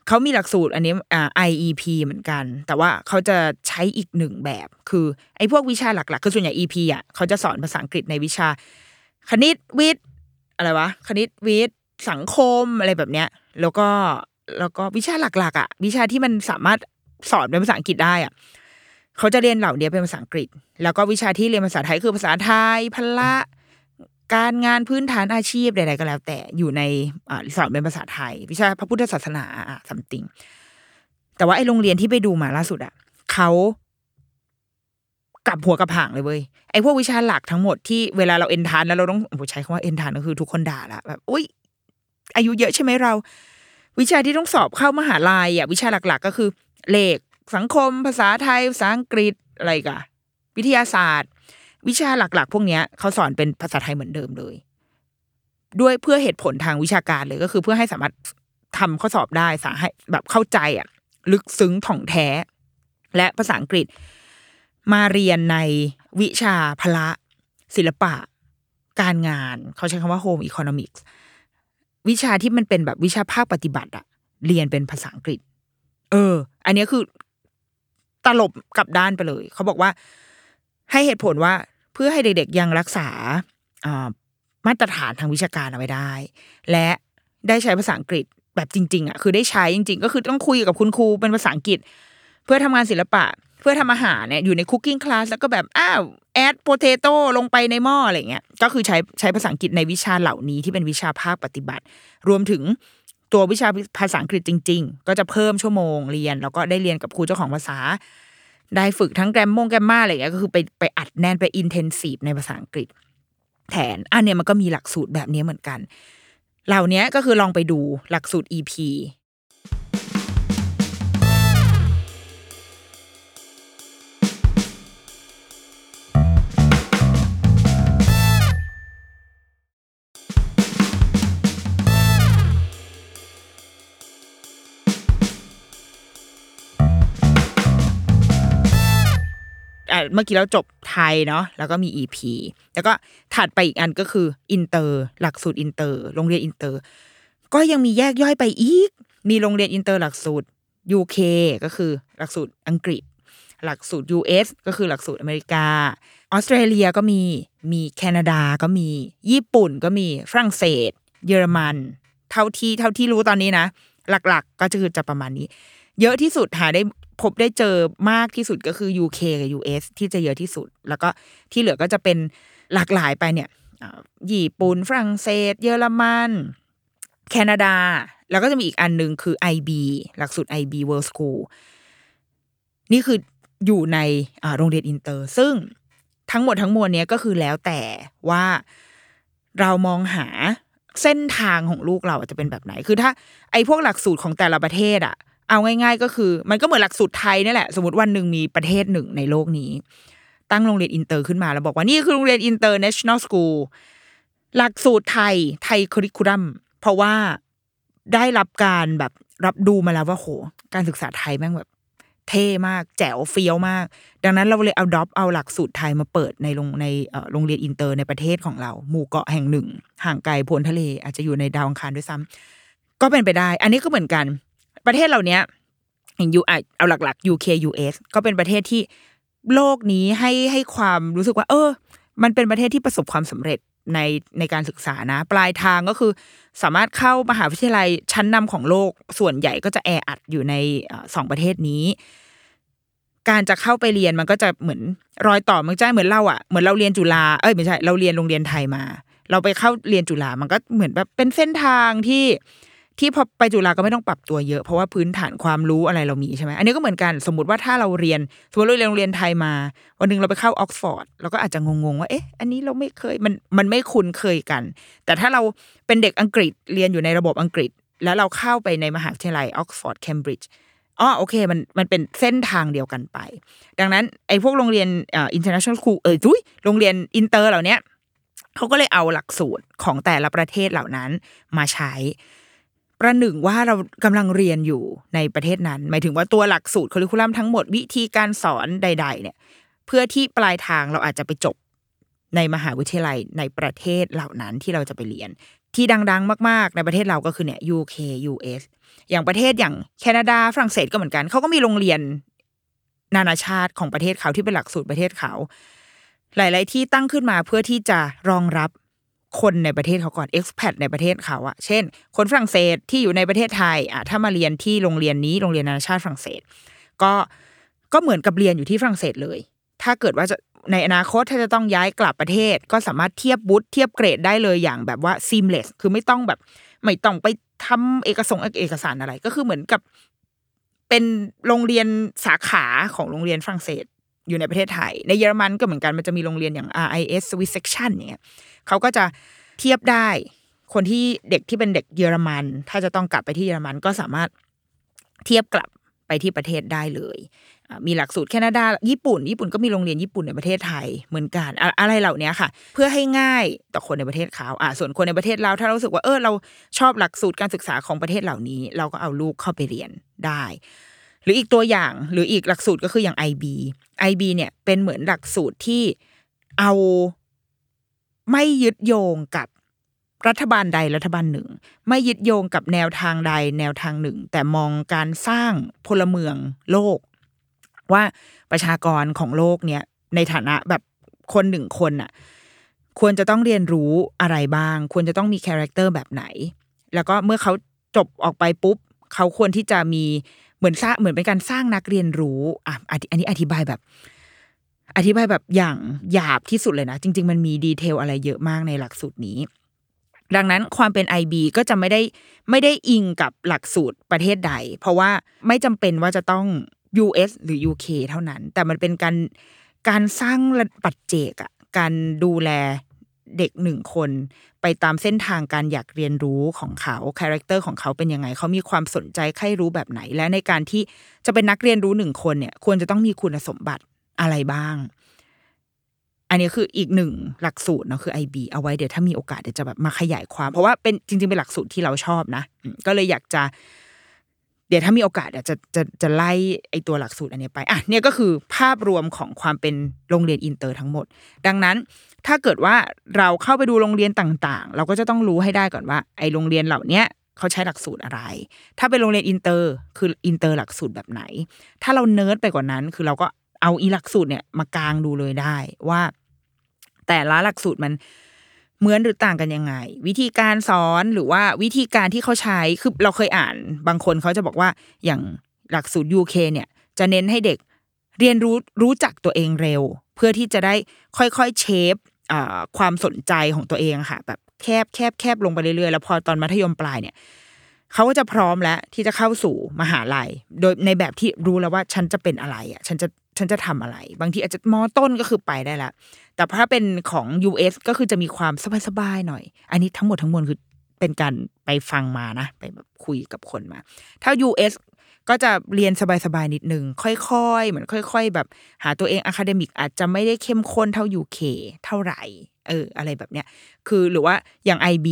เขามีหลักสูตรอันนี้อ่า IEP เหมือนกัน แต่ว่าเขาจะใช้อีกหนึ่งแบบ คือไอ้พวกวิชาหลักๆ คือส่วนใหญ่ EP อะเขาจะสอนภาษาอังกฤษในวิชา คณิตวิทย์อะไรวะคณิตวิทย์สังคมอะไรแบบเนี้ย แล้วก็แล้วก็วิชาหลักๆอะวิชาที่มันสามารถสอนเป็นภาษาอังกฤษได้อะเขาจะเรียนเหล่านี้เป็นภาษาอังกฤษ แล้วก็วิชาที่เรียนภาษาไทยคือภาษาไทยพละ การงานพื้นฐานอาชีพใดๆก็แล้ว แต่อยู่ในสอนเป็นภาษาไทย วิชาพระพุทธศาสนาอะสัมติงแต่ว่าไอโรงเรียนที่ไปดูมาล่าสุดอะเขากลับหัวกับหางเลยเว้ยไอพวกวิชาหลักทั้งหมดที่เวลาเราเอ็นทานแล้วเราต้องโอ้โหใช้คำว่าเอ็นทานก็คือทุกคนด่าละแบบอุ้ยอายุเยอะใช่ไหมเรา วิชาที่ต้องสอบเข้ามหาลัยอะ วิชาหลัก ๆ ก็คือเลขสังคม ภาษาไทยภาษาอังกฤษอะไรกะวิทยาศาสตร์ วิชาหลัก ๆ พวกเนี้ยเขาสอนเป็นภาษาไทยเหมือนเดิมเลย ด้วยเพื่อเหตุผลทางวิชาการเลยก็คือเพื่อให้สามารถทำข้อสอบได้สาให้แบบเข้าใจอะ ลึกซึ้งถ่องแท้ และภาษาอังกฤษ มาเรียนในวิชาพละ ศิลปะ การงาน เขาใช้คำว่า home economics วิชาที่มันเป็นแบบวิชาภาคปฏิบัติอะเรียนเป็นภาษาอังกฤษ เออ อันนี้คือตลบกลับด้านไปเลย เขาบอกว่า ให้เหตุผลว่า เพื่อให้เด็กๆยังรักษามาตรฐานทางวิชาการเอาไว้ได้ และได้ใช้ภาษาอังกฤษแบบจริง ๆอะคือได้ใช้จริง ๆ ก็คือต้องคุยกับคุณครูเป็นภาษาอังกฤษ เพื่อทำงานศิลปะ เพื่อทำอาหารเนี่ยอยู่ใน cooking class แล้วก็แบบอ้าว add potato ลงไปในหม้ออะไรเงี้ยก็คือใช้ใช้ภาษาอังกฤษในวิชาเหล่านี้ที่เป็นวิชาภาคปฏิบัติ รวมถึงตัววิชาภาษาอังกฤษจริง ๆ ก็จะเพิ่มชั่วโมงเรียน แล้วก็ได้เรียนกับครูเจ้าของภาษา ได้ฝึกทั้งแกรมมง grammar อะไรเงี้ยก็คือไปไปอัดแน่นไป intensive ในภาษาอังกฤษ แทนอันเนี้ยมันก็มีหลักสูตรแบบนี้เหมือนกัน เหล่านี้ก็คือลองไปดูหลักสูตร EP เมื่อกี้เราจบไทยเนาะแล้วก็มี EP แล้วก็ถัดไปอีกอันก็คืออินเตอร์หลักสูตรอินเตอร์โรงเรียนอินเตอร์ ก็ยังมีแยกย่อยไปอีก มีโรงเรียนอินเตอร์หลักสูตร UK ก็คือหลักสูตรอังกฤษ หลักสูตร US ก็คือหลักสูตรอเมริกาออสเตรเลียก็มีมีแคนาดาก็มีญี่ปุ่นก็มีฝรั่งเศส เยอรมัน เท่าที่เท่าที่รู้ตอนนี้นะ หลักๆก็จะคือจะประมาณนี้ เยอะที่สุดหาได้ พบได้เจอมากที่สุดก็คือ UK กับ US ที่จะเยอะที่สุด แล้วก็ที่เหลือก็จะเป็นหลากหลายไปเนี่ยญี่ปุ่นฝรั่งเศส เยอรมันแคนาดา แล้วก็จะมีอีกอันหนึ่งคือ IB หลักสูตร IB World School นี่คืออยู่ในโรงเรียนอินเตอร์ ซึ่งทั้งหมดทั้งมวลเนี้ยก็คือแล้วแต่ว่าเรามองหาเส้นทางของลูกเราจะเป็นแบบไหน คือถ้าไอ้พวกหลักสูตรของแต่ละประเทศอะ เอาง่าย ๆ ก็คือ มันก็เหมือนหลักสูตรไทยนี่แหละ สมมติวันหนึ่งมีประเทศหนึ่งในโลกนี้ ตั้งโรงเรียนอินเตอร์ขึ้นมา แล้วบอกว่านี่คือโรงเรียน international school หลักสูตรไทย Thai curriculum เพราะว่าได้รับการแบบรับดูมาแล้วว่าโห การศึกษาไทยแม่งแบบ เท่มากแจ๋วเฟี้ยวมาก ดังนั้นเราเลย adopt เอาหลักสูตรไทยมาเปิดในโรงในโรงเรียนอินเตอร์ในประเทศของเรา หมู่เกาะแห่งหนึ่ง ห่างไกลโพ้นทะเล อาจจะอยู่ในดาวอังคารด้วยซ้ำก็เป็นไปได้ อันนี้ก็เหมือนกัน ประเทศเหล่านี้อย่าง U เอาหลักๆ UK US ก็เป็นประเทศที่โลกนี้ให้ให้ความรู้สึกว่า เออ มันเป็นประเทศที่ประสบความสำเร็จในในการศึกษานะ ปลายทางก็คือสามารถเข้ามหาวิทยาลัยชั้นนำของโลกส่วนใหญ่ก็จะแออัดอยู่ในสองประเทศนี้ การจะเข้าไปเรียนมันก็จะเหมือนรอยต่อมันจะเหมือนเราอะเหมือนเราเรียนจุฬาเอ้ยไม่ใช่เราเรียนโรงเรียนไทยมา เราไปเข้าเรียนจุฬามันก็เหมือนแบบเป็นเส้นทางที่ ที่พอไปจุฬาก็ไม่ต้องปรับตัวเยอะ เพราะว่าพื้นฐานความรู้อะไรเรามีใช่ไหมอันนี้ก็เหมือนกันสมมติว่าถ้าเราเรียนสมมติเราเรียนโรงเรียนไทยมา วันหนึ่งเราไปเข้าออกซฟอร์ดเราก็อาจจะงงๆว่าเอ๊ะอันนี้เราไม่เคยมันมันไม่คุ้นเคยกัน แต่ถ้าเราเป็นเด็กอังกฤษเรียนอยู่ในระบบอังกฤษ แล้วเราเข้าไปในมหาวิทยาลัยออกซฟอร์ดเคมบริดจ์อ๋อโอเคมันมันเป็นเส้นทางเดียวกันไป ดังนั้นไอ้พวกโรงเรียนอ่า international school เออจุ้ยโรงเรียนอินเตอร์เหล่านี้เขาก็เลยเอาหลักสูตรของแต่ละประเทศเหล่านั้นมาใช้ ประหนึ่งว่าเรากำลังเรียนอยู่ในประเทศนั้น หมายถึงว่าตัวหลักสูตรคริคูลัมทั้งหมดวิธีการสอนใด ๆ เนี่ย เพื่อที่ปลายทางเราอาจจะไปจบในมหาวิทยาลัยในประเทศเหล่านั้นที่เราจะไปเรียน ที่ดัง ๆ มาก ๆ ในประเทศเราก็คือเนี่ย UK US อย่างประเทศอย่างแคนาดาฝรั่งเศสก็เหมือนกันเขาก็มีโรงเรียนนานาชาติของประเทศเขาที่เป็นหลักสูตรประเทศเขา หลาย ๆ ที่ตั้งขึ้นมาเพื่อที่จะรองรับ คนในประเทศเขาก่อน expat ในประเทศเขาอะเช่น คนฝรั่งเศสที่อยู่ในประเทศไทยอะถ้ามาเรียนที่โรงเรียนนี้โรงเรียนนานาชาติฝรั่งเศส ก็ก็เหมือนกับเรียนอยู่ที่ฝรั่งเศสเลย ถ้าเกิดว่าจะในอนาคตถ้าจะต้องย้ายกลับประเทศ ก็สามารถเทียบบุตรเทียบเกรดได้เลยอย่างแบบว่า seamless คือไม่ต้องแบบไม่ต้องไปทำเอกสงเอกสารอะไร ก็คือเหมือนกับเป็นโรงเรียนสาขาของโรงเรียนฝรั่งเศสอยู่ในประเทศไทย ในเยอรมันก็เหมือนกันมันจะมีโรงเรียนอย่าง RIS Swiss Section เงี้ย เขาก็จะเทียบได้คนที่เด็กที่เป็นเด็กเยอรมัน ถ้าจะต้องกลับไปที่เยอรมันก็สามารถเทียบกลับไปที่ประเทศได้เลย มีหลักสูตรแคนาดา ญี่ปุ่น ญี่ปุ่นก็มีโรงเรียนญี่ปุ่นในประเทศไทยเหมือนกัน อะไรเหล่านี้ค่ะ เพื่อให้ง่ายต่อคนในประเทศเขาอะส่วนคนในประเทศเราถ้าเราสึกว่าเออเราชอบหลักสูตรการศึกษาของประเทศเหล่านี้ เราก็เอาลูกเข้าไปเรียนได้ หรืออีกตัวอย่างหรืออีกหลักสูตรก็คืออย่าง IB IB เนี่ยเป็นเหมือนหลักสูตรที่เอา ไม่ยึดโยงกับรัฐบาลใดรัฐบาลหนึ่ง ไม่ยึดโยงกับแนวทางใดแนวทางหนึ่ง แต่มองการสร้างพลเมืองโลก ว่าประชากรของโลกเนี่ยในฐานะแบบคนหนึ่งคนน่ะควรจะต้องเรียนรู้อะไรบ้าง ควรจะต้องมี character แบบไหน แล้วก็เมื่อเขาจบออกไปปุ๊บ เขาควรที่จะมีเหมือนสร้างเหมือนเป็นการสร้างนักเรียนรู้อะอันอันนี้อธิบายแบบ อธิบายแบบอย่างหยาบที่สุดเลยนะ จริง ๆ มันมี detail อะไรเยอะมากในหลักสูตรนี้ ดังนั้นความเป็น IB ก็จะไม่ได้ไม่ได้อิงกับหลักสูตรประเทศใด เพราะว่าไม่จำเป็นว่าจะต้อง US หรือ UK เท่านั้น แต่มันเป็นการการสร้างปัจเจกอะการดูแลเด็กหนึ่งคนไปตามเส้นทางการอยากเรียนรู้ของเขา character ของเขาเป็นยังไง เขามีความสนใจใคร่รู้แบบไหน และในการที่จะเป็นนักเรียนรู้หนึ่งคนเนี่ย ควรจะต้องมีคุณสมบัติ อะไรบ้าง อันนี้คืออีกหนึ่งหลักสูตรเนาะคือ IB เอาไว้เดี๋ยวถ้ามีโอกาสเดี๋ยวจะแบบมาขยายความ เพราะว่าเป็นจริง ๆ เป็นหลักสูตรที่เราชอบนะ ก็เลยอยากจะ เดี๋ยวถ้ามีโอกาสเดี๋ยวจะจะจะไล่ไอตัวหลักสูตรอันนี้ไปอะเนี่ยก็คือภาพรวมของความเป็นโรงเรียนอินเตอร์ทั้งหมด ดังนั้นถ้าเกิดว่าเราเข้าไปดูโรงเรียนต่างๆ เราก็จะต้องรู้ให้ได้ก่อนว่า ไอโรงเรียนเหล่านี้เขาใช้หลักสูตรอะไร ถ้าเป็นโรงเรียนอินเตอร์ คืออินเตอร์หลักสูตรแบบไหน ถ้าเราเนิร์ดไปกว่านั้น คือเราก็ เอาอีหลักสูตรเนี่ยมากางดูเลยได้ว่า แต่ละหลักสูตรมันเหมือนหรือต่างกันยังไง วิธีการสอนหรือว่าวิธีการที่เขาใช้คือเราเคยอ่านบางคนเขาจะบอกว่าอย่างหลักสูตร UK เนี่ย จะเน้นให้เด็กเรียนรู้รู้จักตัวเองเร็ว เพื่อที่จะได้ค่อยๆเชฟความสนใจของตัวเองค่ะ แบบแคบแคบแคบลงไปเรื่อยๆ แล้วพอตอนมัธยมปลายเนี่ยเขาก็จะพร้อมแล้วที่จะเข้าสู่มหาลัย โดยในแบบที่รู้แล้วว่าฉันจะเป็นอะไรอะ ฉันจะ ฉันจะทำอะไร บางทีอาจจะมอต้นก็คือไปได้ละ แต่ถ้าเป็นของ US ก็คือจะมีความสบายๆหน่อย อันนี้ทั้งหมดทั้งมวลคือเป็นการไปฟังมานะ ไปแบบคุยกับคนมา ถ้า US ก็จะเรียนสบายๆนิดนึงค่อยๆ เหมือนค่อย ๆ แบบหาตัวเอง academic อาจจะไม่ได้เข้มข้นเท่า UK เท่าไหร่เอออะไรแบบเนี้ยคือหรือว่าอย่าง IB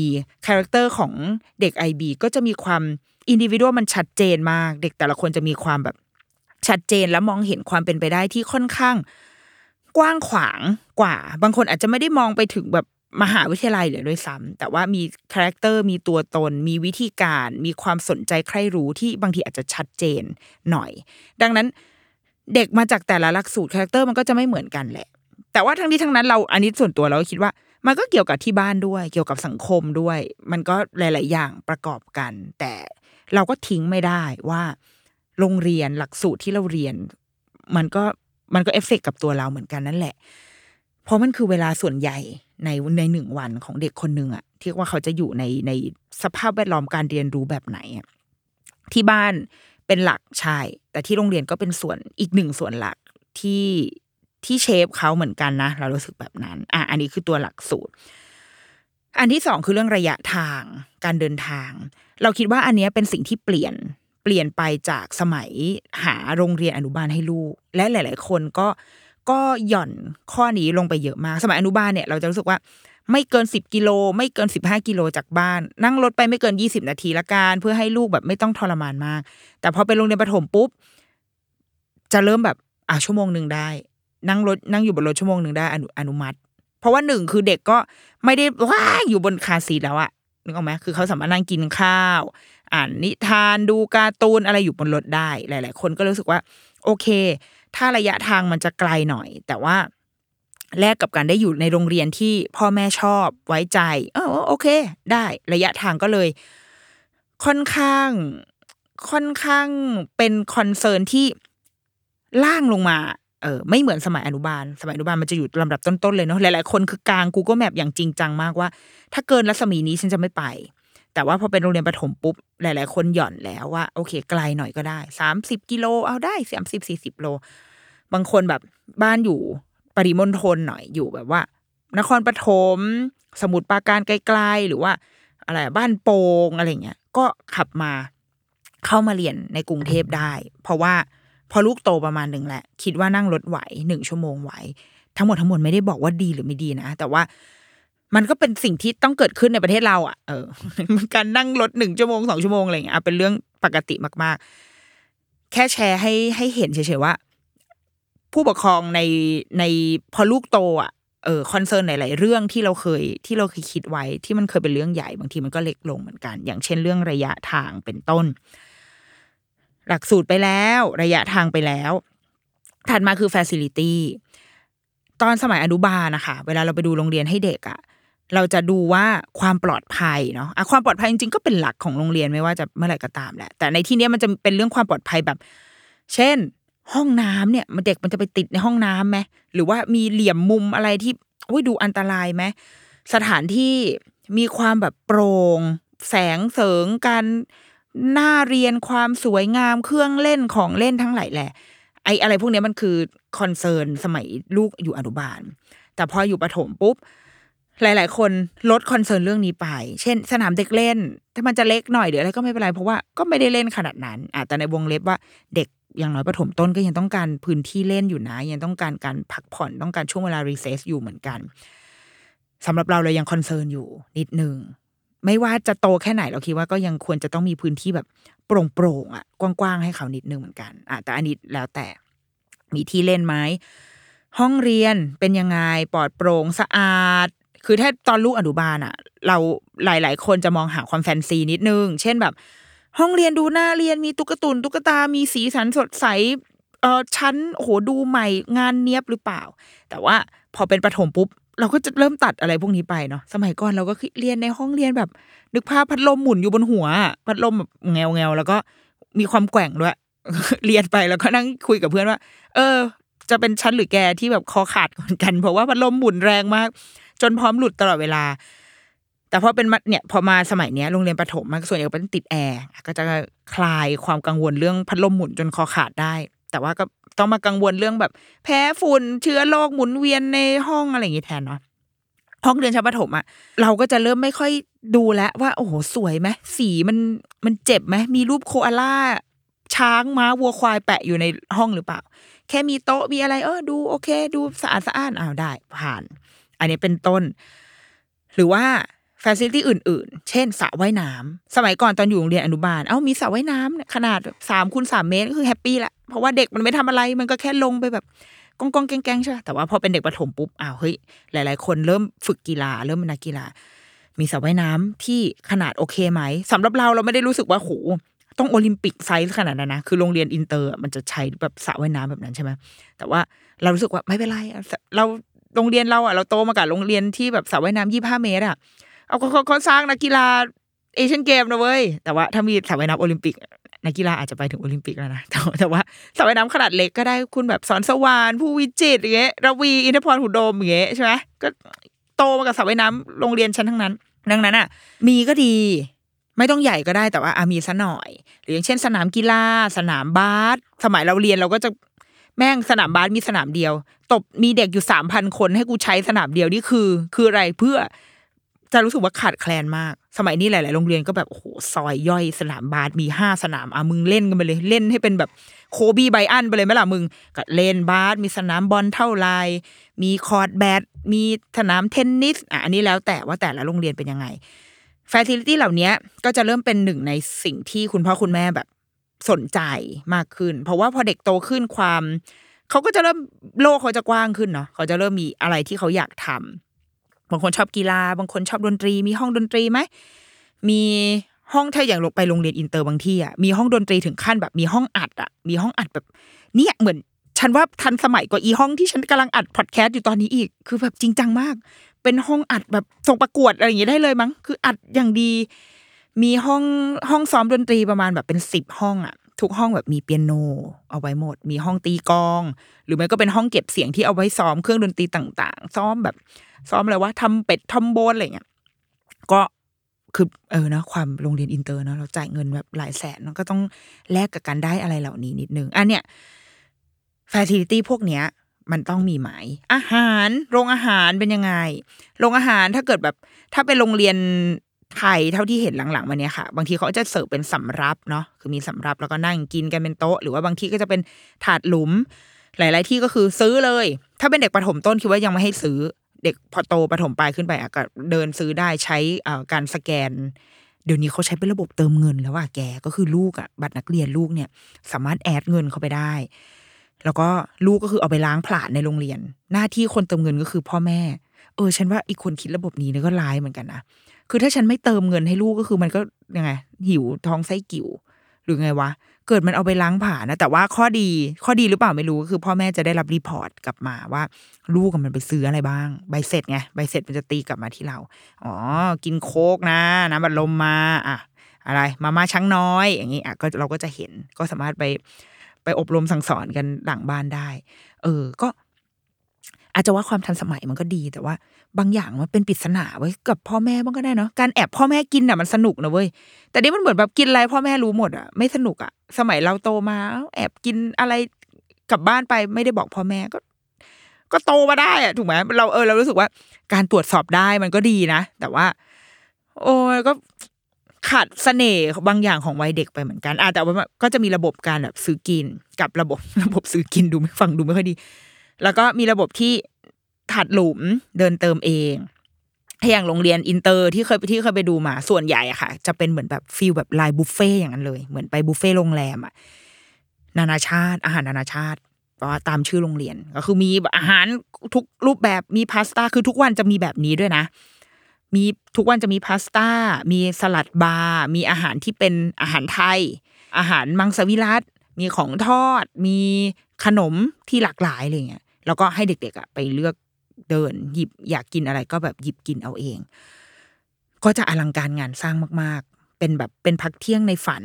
character ของเด็ก IB ก็จะมีความอินดิวิ a l มันชัดเจนมาก เด็กแต่ละคนจะมีความแบบ ชัดเจนและมองเห็นความเป็นไปได้ที่ค่อนข้าง กว้างขวางกว่า บางคนอาจจะไม่ได้มองไปถึงแบบมหาวิทยาลัยเลยด้วยซ้ำแต่ว่ามี character มีตัวตน มีวิธีการ มีความสนใจใคร่รู้ที่บางทีอาจจะชัดเจนหน่อย ดังนั้นเด็กมาจากแต่ละหลักสูตร character มันก็จะไม่เหมือนกันแหละ แต่ว่าทั้งนี้ทั้งนั้นเราอันนี้ส่วนตัวเราก็คิดว่า มันก็เกี่ยวกับที่บ้านด้วย เกี่ยวกับสังคมด้วย มันก็หลาย ๆ อย่างประกอบกัน แต่เราก็ทิ้งไม่ได้ว่า โรงเรียนหลักสูตรที่เราเรียน มันก็มันก็เอฟเฟกกับตัวเราเหมือนกันนั่นแหละ เพราะมันคือเวลาส่วนใหญ่ในในหนึ่งวันของเด็กคนหนึ่งอะที่ว่าเขาจะอยู่ในในสภาพแวดล้อมการเรียนรู้แบบไหนอะที่บ้านเป็นหลักใช่แต่ที่โรงเรียนก็เป็นส่วนอีกหนึ่งส่วนหลักที่ที่เชฟเขาเหมือนกันนะ เรารู้สึกแบบนั้น อะอันนี้คือตัวหลักสูตร อันที่สองคือเรื่องระยะทางการเดินทาง เราคิดว่าอันนี้เป็นสิ่งที่เปลี่ยน เปลี่ยนไปจากสมัยหาโรงเรียนอนุบาลให้ลูก และหลาย ๆ คนก็ก็หย่อนข้อนี้ลงไปเยอะมาก สมัยอนุบาลเนี่ยเราจะรู้สึกว่าไม่เกินสิบกิโล ไม่เกินสิบห้ากิโลจากบ้าน นั่งรถไปไม่เกินยี่สิบนาทีละกันเพื่อให้ลูกแบบไม่ต้องทรมานมาก แต่พอไปโรงเรียนประถมปุ๊บ จะเริ่มแบบอะชั่วโมงหนึ่งได้ นั่งรถนั่งอยู่บนรถชั่วโมงหนึ่งได้อนุอนุมัติ เพราะว่าหนึ่งคือเด็กก็ไม่ได้ว้าอยู่บนคาซีแล้วอะนึกออกไหมคือเขาสามารถนั่งกินข้าว อ่านนิทานดูการ์ตูนอะไรอยู่บนรถได้ หลาย ๆ คนก็รู้สึกว่า โอเค ถ้าระยะทางมันจะไกลหน่อย แต่ว่าแลกกับการได้อยู่ในโรงเรียนที่พ่อแม่ชอบไว้ใจเออโอเค ได้ระยะทางก็เลย ค่อนข้าง ค่อนข้างเป็นคอนเซิร์นที่ล่างลงมาเออไม่เหมือนสมัยอนุบาล สมัยอนุบาลมันจะอยู่ลำดับต้น ๆ เลยเนาะหลาย ๆ คนคือกลาง Google Map อย่างจริงจังมากว่า ถ้าเกินรัศมีนี้ฉันจะไม่ไป แต่ว่าพอเป็นโรงเรียนประถมปุ๊บ หลาย ๆ คนหย่อนแล้วว่า โอเค ไกลหน่อยก็ได้สามสิบกิโลเอาได้สามสิบสี่สิบโล บางคนแบบบ้านอยู่ปริมณฑลหน่อยอยู่แบบว่า นครปฐมสมุทรปราการไกลๆหรือว่าอะไรบ้านโป่งอะไรเงี้ยก็ขับมาเข้ามาเรียนในกรุงเทพได้ เพราะว่าพอลูกโตประมาณหนึ่งแหละ คิดว่านั่งรถไหวหนึ่งชั่วโมงไหว ทั้งหมดทั้งหมดไม่ได้บอกว่าดีหรือไม่ดีนะ แต่ว่า มันก็เป็นสิ่งที่ต้องเกิดขึ้นในประเทศเราอะเออการนั่งรถหนึ่งชั่วโมงสองชั่วโมงอะไรเงี้ยเป็นเรื่องปกติมาก ๆ แค่แชร์ให้ให้เห็นเฉยๆว่า ผู้ปกครองในในพอลูกโตอะเออ concern หลายๆเรื่องที่เราเคยที่เราเคยคิดไว้ที่มันเคยเป็นเรื่องใหญ่บางทีมันก็เล็กลงเหมือนกัน อย่างเช่นเรื่องระยะทางเป็นต้น หลักสูตรไปแล้ว ระยะทางไปแล้ว ถัดมาคือ Facility ตอนสมัยอนุบาลนะคะ เวลาเราไปดูโรงเรียนให้เด็กอะ เราจะดูว่าความปลอดภัยเนาะความปลอดภัยจริงๆก็เป็นหลักของโรงเรียนไม่ว่าจะเมื่อไหร่ก็ตามแหละ แต่ในที่นี้มันจะเป็นเรื่องความปลอดภัยแบบ เช่น ห้องน้ำเนี่ยมันเด็กมันจะไปติดในห้องน้ำไหมหรือว่ามีเหลี่ยมมุมอะไรที่อุ้ยดูอันตรายไหมสถานที่มีความแบบโปร่งแสงเสริมการน่าเรียนความสวยงามเครื่องเล่นของเล่นทั้งหลายแหละไออะไรพวกนี้มันคือ concern สมัยลูกอยู่อนุบาล แต่พออยู่ประถมปุ๊บ หลาย ๆ คนลด concern เรื่องนี้ไป เช่น สนามเด็กเล่น ถ้ามันจะเล็กหน่อยหรืออะไรก็ไม่เป็นไร เพราะว่าก็ไม่ได้เล่นขนาดนั้นอะแต่ในวงเล็บว่าเด็กอย่างน้อยประถมต้นก็ยังต้องการพื้นที่เล่นอยู่นะ ยังต้องการการพักผ่อนต้องการช่วงเวลา recess อยู่เหมือนกันสำหรับเราเรายัง concern อยู่นิดนึงไม่ว่าจะโตแค่ไหนเราคิดว่าก็ยังควรจะต้องมีพื้นที่แบบโปร่งๆอะกว้างๆให้เขานิดนึงเหมือนกันอะแต่อันนี้แล้วแต่มีที่เล่นไหมห้องเรียนเป็นยังไงปลอดโปร่งสะอาด คือถ้าตอนลูกอนุบาลอะเราหลาย ๆ คนจะมองหาความแฟนซีนิดนึง เช่นแบบ ห้องเรียนดูน่าเรียนมีตุ๊กตุนตุ๊กตา มีสีสันสดใสเออชั้นโอ้โหดูใหม่งานเนี้ยบหรือเปล่า แต่ว่าพอเป็นประถมปุ๊บเราก็จะเริ่มตัดอะไรพวกนี้ไปเนาะสมัยก่อนเราก็เรียนในห้องเรียนแบบ นึกภาพพัดลมหมุนอยู่บนหัว พัดลมแบบแงวแงวแล้วก็มีความแกว่งด้วยเรียนไปแล้วก็นั่งคุยกับเพื่อนว่า เออ จะเป็นชั้นหรือแกที่แบบคอขาดก่อนกัน เพราะว่าพัดลมหมุนแรงมาก จนพร้อมหลุดตลอดเวลา แต่พอเป็นเนี่ยพอมาสมัยเนี้ยโรงเรียนประถมมันส่วนใหญ่เป็นติดแอร์ก็จะคลายความกังวลเรื่องพัดลมหมุนจนคอขาดได้ แต่ว่าก็ต้องมากังวลเรื่องแบบ แพ้ฝุ่นเชื้อโรคหมุนเวียนในห้องอะไรอย่างงี้แทนเนาะห้องเรียนชั้นประถมอะเราก็จะเริ่มไม่ค่อยดูแล้ว่า โอ้โหสวยไหมสีมันมันเจ็บไหมมีรูปโคอาล่าช้างม้าวัวควายแปะอยู่ในห้องหรือเปล่า แค่มีโต๊ะมีอะไร เออดูโอเค ดูสะอาดสะอ้านอ้าวได้ผ่าน อันนี้เป็นต้น หรือว่าฟ a ซิลิตี้อื่น ๆ เช่นสระว่ายน้ำสมัยก่อนตอนอยู่โรงเรียนอนุบาล เอ้ามีสระว่ายน้ำขนาดสามคูณสามเมตรก็คือ happy ละ เพราะว่าเด็กมันไม่ทำอะไร มันก็แค่ลงไปแบบก๊องก๊องแก๊งๆใช่แต่ว่าพอเป็นเด็กประถมปุ๊บ อ้าวเฮ้ย หลาย ๆ คนเริ่มฝึกกีฬา เริ่มเป็นนักกีฬา มีสระว่ายน้ำที่ขนาดโอเคไหมสำหรับเราเราไม่ได้รู้สึกว่าโหต้อง Olympic size ขนาดนั้นนะ คือโรงเรียนอินเตอร์มันจะใช้แบบสระว่ายน้ำแบบนั้นใช่ไหมแต่ว่าเรารู้สึกว่าไม่เป็นไร เรา โรงเรียนเราอะเราโตมากับโรงเรียนที่แบบสระว่ายน้ำยี่ห้าเมตรอะเอาเขาเขาสร้างนักกีฬาเอเชียนเกมนะเว้ยแต่ว่าถ้ามีสระว่ายน้ำโอลิมปิกนักกีฬาอาจจะไปถึงโอลิมปิกแล้วนะแต่แต่ว่าสระว่ายน้ำขนาดเล็กก็ได้คุณแบบสอนสวานผู้วิจิตรอย่างเงี้ยรวีอินทพรหุดโดมอย่างเงี้ยใช่ไหมก็โตมากับสระว่ายน้ำโรงเรียนชั้นทั้งนั้น ดังนั้นอะ มีก็ดีไม่ต้องใหญ่ก็ได้แต่ว่าอามีซะหน่อย หรืออย่างเช่นสนามกีฬา สนามบาสสมัยเราเรียนเราก็จะ แม่งสนามบาสมีสนามเดียว แต่มีเด็กอยู่สามพันคนให้กูใช้สนามเดียวนี่คือ คืออะไรเพื่อจะรู้สึกว่าขาดแคลนมาก สมัยนี้หลาย ๆ โรงเรียนก็แบบโอ้โหซอยย่อยสนามบาสมีห้าสนามอะมึงเล่นกันไปเลยเล่นให้เป็นแบบ Kobe Bryant ไปเลยไหมล่ะมึงก็เล่นบาสมีสนามบอลเท่าไรมีคอร์ดแบดมีสนามเทนนิสอะอันนี้แล้วแต่ว่าแต่ละโรงเรียนเป็นยังไงฟ a ซิลิตี้เหล่านี้ก็จะเริ่มเป็นหนึ่งในสิ่งที่คุณพ่อคุณแม่แบบ สนใจมากขึ้น เพราะว่าพอเด็กโตขึ้นความเขาก็จะเริ่มโลกเขาจะกว้างขึ้นเนาะเขาจะเริ่มมีอะไรที่เขาอยากทำบางคนชอบกีฬา บางคนชอบดนตรี มีห้องดนตรีไหมมีห้องถ้าอย่างลงไปโรงเรียนอินเตอร์บางที่อะมีห้องดนตรีถึงขั้นแบบมีห้องอัดอะมีห้องอัดแบบเนี่ยเหมือนฉันว่าทันสมัยกว่าอีห้องที่ฉันกำลังอัดพอดแคสต์อยู่ตอนนี้อีก คือแบบจริงจังมาก เป็นห้องอัดแบบส่งประกวดอะไรอย่างงี้ได้เลยมั้ง คืออัดอย่างดี มีห้องห้องซ้อมดนตรีประมาณแบบเป็นสิบห้องอะทุกห้องแบบมีเปียโน เอาไว้หมด มีห้องตีกลอง หรือไม่ก็เป็นห้องเก็บเสียงที่เอาไว้ซ้อมเครื่องดนตรีต่าง ๆ ซ้อมแบบซ้อมอะไรวะ trumpet trombone อะไรเงี้ยก็คือเออนะความโรงเรียนอินเตอร์เนาะเราจ่ายเงินแบบหลายแสนเนอะก็ต้องแลกกับการได้อะไรเหล่านี้นิดนึงอันเนี้ยฟ a ซิลิตี้พวกเนี้ย มันต้องมีไหมอาหาร โรงอาหารเป็นยังไง โรงอาหารถ้าเกิดแบบ ถ้าเป็นโรงเรียน ไทยเท่าที่เห็นหลังๆมาเนี้ยค่ะ บางทีเขาจะเสิร์ฟเป็นสำรับเนาะคือมีสำรับแล้วก็นั่งกินกันเป็นโต๊ะ หรือว่าบางที่ก็จะเป็นถาดหลุม หลาย ๆ ที่ก็คือซื้อเลย ถ้าเป็นเด็กประถมต้นคิดว่ายังไม่ให้ซื้อ เด็กพอโตประถมปลายขึ้นไปอะก็เดินซื้อได้ใช้การสแกน เดี๋ยวนี้เขาใช้เป็นระบบเติมเงินแล้วว่าแกก็คือลูกอะบัตรนักเรียนลูกเนี่ย สามารถ add เงินเข้าไปได้ แล้วก็ลูกก็คือเอาไปล้างผลาญในโรงเรียน หน้าที่คนเติมเงินก็คือพ่อแม่ เออ ฉันว่าอีคนคิดระบบนี้เนี่ยก็ร้ายเหมือนกันนะ คือถ้าฉันไม่เติมเงินให้ลูกก็คือมันก็ยังไง หิวท้องไส้กิ่ว หรือไงวะ เกิดมันเอาไปล้างผลาญนะ แต่ว่าข้อดีข้อดีหรือเปล่าไม่รู้ก็คือ พ่อแม่จะได้รับ report กลับมาว่า ลูกกับมันไปซื้ออะไรบ้าง ใบเสร็จไงใบเสร็จมันจะตีกลับมาที่เรา อ๋อ กินโค้กนะน้ำบัดลมมา อะ อะไร มาม่าช้างน้อย อย่างนี้อะก็เราก็จะเห็นก็สามารถไปไปอบรมสั่งสอนกันหลังบ้านได้ เออ ก็ อาจจะว่าความทันสมัยมันก็ดี แต่ว่าบางอย่างมันเป็นปริศนาไว้กับพ่อแม่บ้างก็ได้เนาะการแอบพ่อแม่กินอะมันสนุกนะเว้ยแต่นี่มันเหมือนแบบกินอะไรพ่อแม่รู้หมดอะไม่สนุกอะสมัยเราโตมา แอบกินอะไรกลับบ้านไปไม่ได้บอกพ่อแม่ก็ ก็โตมาได้อะถูกไหมเราเออเรารู้สึกว่า การตรวจสอบได้มันก็ดีนะแต่ว่า โอ้ก็ขาดเสน่ห์บางอย่างของวัยเด็กไปเหมือนกันอะแต่ว่าก็จะมีระบบการแบบซื้อกินกับระบบระบบซื้อกินดูไม่ฟังดูไม่ค่อยดี แล้วก็มีระบบที่ถาดหลุมเดินเติมเองอย่างโรงเรียนอินเตอร์ที่เคยที่เคยไปดูมาส่วนใหญ่อะค่ะ จะเป็นเหมือนแบบ feel แบบลายบุฟเฟ่ต์อย่างนั้นเลย เหมือนไปบุฟเฟ่ต์โรงแรมอะนานาชาติ อาหารนานาชาติเพราะว่าตามชื่อโรงเรียนก็คือมีอาหารทุกรูปแบบมีพาสต้าคือทุกวันจะมีแบบนี้ด้วยนะ มีทุกวันจะมีพาสต้า มีสลัดบาร์มีอาหารที่เป็นอาหารไทย อาหารมังสวิรัตมีของทอด มีขนมที่หลากหลายอะไรเงี้ย แล้วก็ให้เด็กๆอะไปเลือกเดินหยิบอยากกินอะไรก็แบบหยิบกินเอาเอง ก็จะอลังการงานสร้างมาก ๆ เป็นแบบเป็นพักเที่ยงในฝัน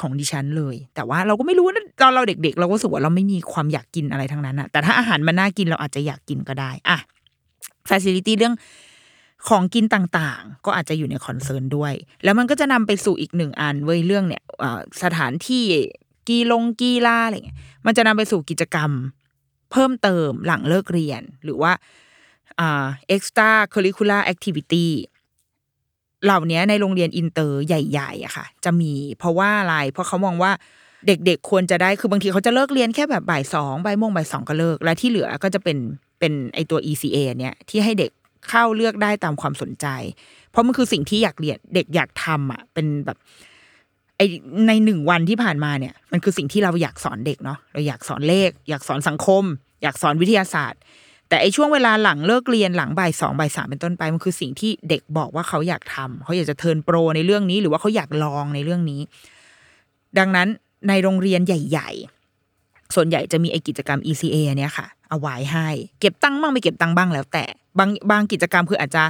ของดิฉันเลย แต่ว่าเราก็ไม่รู้นะตอนเราเด็ก ๆ เราก็รู้สึกว่าเราไม่มีความอยากกินอะไรทั้งนั้นอะแต่ถ้าอาหารมันน่ากินเราอาจจะอยากกินก็ได้อะฟ a ซิลิตี้เรื่องของกินต่างๆ ก็อาจจะอยู่ใน concern ด้วย แล้วมันก็จะนำไปสู่อีกหนึ่งอันเว้ยเรื่องเนี่ยสถานที่กีลงกีฬาอะไรเงี้ยมันจะนำไปสู่กิจกรรม เพิ่มเติมหลังเลิกเรียน หรือว่าเอ่า extra curricular activity เหล่านี้ในโรงเรียนอินเตอร์ใหญ่ๆอะค่ะ จะมีเพราะว่าอะไร เพราะเขามองว่าเด็กๆควรจะได้คือบางทีเขาจะเลิกเรียนแค่แบบบ่ายสองบ่ายโมงบ่ายสองก็เลิก และที่เหลือก็จะเป็นเป็นไอตัว ECA เนี่ยที่ให้เด็กเข้าเลือกได้ตามความสนใจ เพราะมันคือสิ่งที่อยากเรียนเด็กอยากทำอะเป็นแบบ ไอในหนึ่งวันที่ผ่านมาเนี่ย มันคือสิ่งที่เราอยากสอนเด็กเนาะเราอยากสอนเลข อยากสอนสังคม อยากสอนวิทยาศาสตร์ แต่ไอช่วงเวลาหลังเลิกเรียนหลังบ่ายสองบ่ายสามเป็นต้นไปมันคือสิ่งที่เด็กบอกว่าเขาอยากทำเขาอยากจะ turn pro ในเรื่องนี้ หรือว่าเขาอยากลองในเรื่องนี้ ดังนั้นในโรงเรียนใหญ่ ๆ ส่วนใหญ่จะมีไอกิจกรรม ECA เนี่ยค่ะ เอาไว้ให้ เก็บตังค์บ้างไม่เก็บตังค์บ้างแล้วแต่บางบางกิจกรรมคืออาจจะ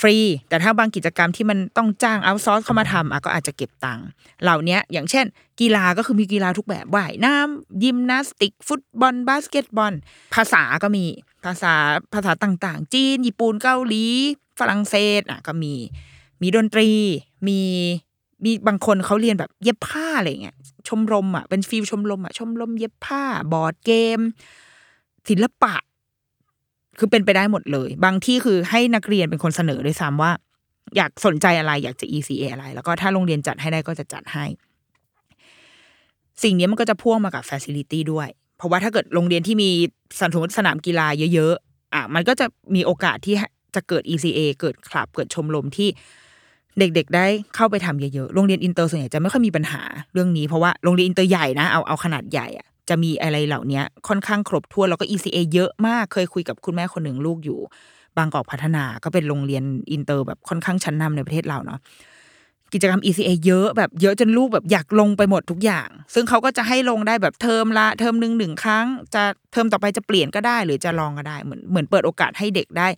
ฟรี แต่ถ้าบางกิจกรรมที่มันต้องจ้าง outsource เข้ามาทำอะก็อาจจะเก็บตังค์เหล่านี้อย่างเช่น กีฬาก็คือมีกีฬาทุกแบบว่ายน้ำยิมนาสติก ฟุตบอล บาสเกตบอล ภาษาก็มีภาษาภาษาต่างๆ จีน ญี่ปุ่นเกาหลี ฝรั่งเศสอะก็มี มีดนตรีมีมีบางคนเขาเรียนแบบเย็บผ้าอะไรเงี้ยชมรมอะเป็นฟิลชมรมอะชมรมเย็บผ้าบอร์ดเกม ศิลปะ คือเป็นไปได้หมดเลย บางที่คือให้นักเรียนเป็นคนเสนอด้วยซ้ำว่า อยากสนใจอะไรอยากจะ ECA อะไร แล้วก็ถ้าโรงเรียนจัดให้ได้ก็จะจัดให้ สิ่งนี้มันก็จะพ่วงมากับ Facility ด้วย เพราะว่าถ้าเกิดโรงเรียนที่มีสนามสนามกีฬาเยอะๆอะมันก็จะมีโอกาสที่จะเกิด ECA เกิดคลับ เกิดชมรมที่เด็กๆ ได้เข้าไปทำเยอะๆ โรงเรียนอินเตอร์ส่วนใหญ่จะไม่ค่อยมีปัญหาเรื่องนี้เพราะว่าโรงเรียนอินเตอร์ใหญ่นะ เอาเอาขนาดใหญ่อะ จะมีอะไรเหล่านี้ค่อนข้างครบถ้วนแล้วก็ ECA เยอะมากเคยคุยกับคุณแม่คนหนึ่งลูกอยู่ บางกอกพัฒนาก็เป็นโรงเรียนอินเตอร์แบบค่อนข้างชั้นนำในประเทศเราเนาะกิจกรรม ECA เยอะแบบเยอะจนลูกแบบอยากลงไปหมดทุกอย่าง ซึ่งเขาก็จะให้ลงได้แบบเทอมละเทอมหนึ่งหนึ่งครั้ง จะเทอมต่อไปจะเปลี่ยนก็ได้ หรือจะลองก็ได้เหมือนเหมือนเปิดโอกาสให้เด็กได้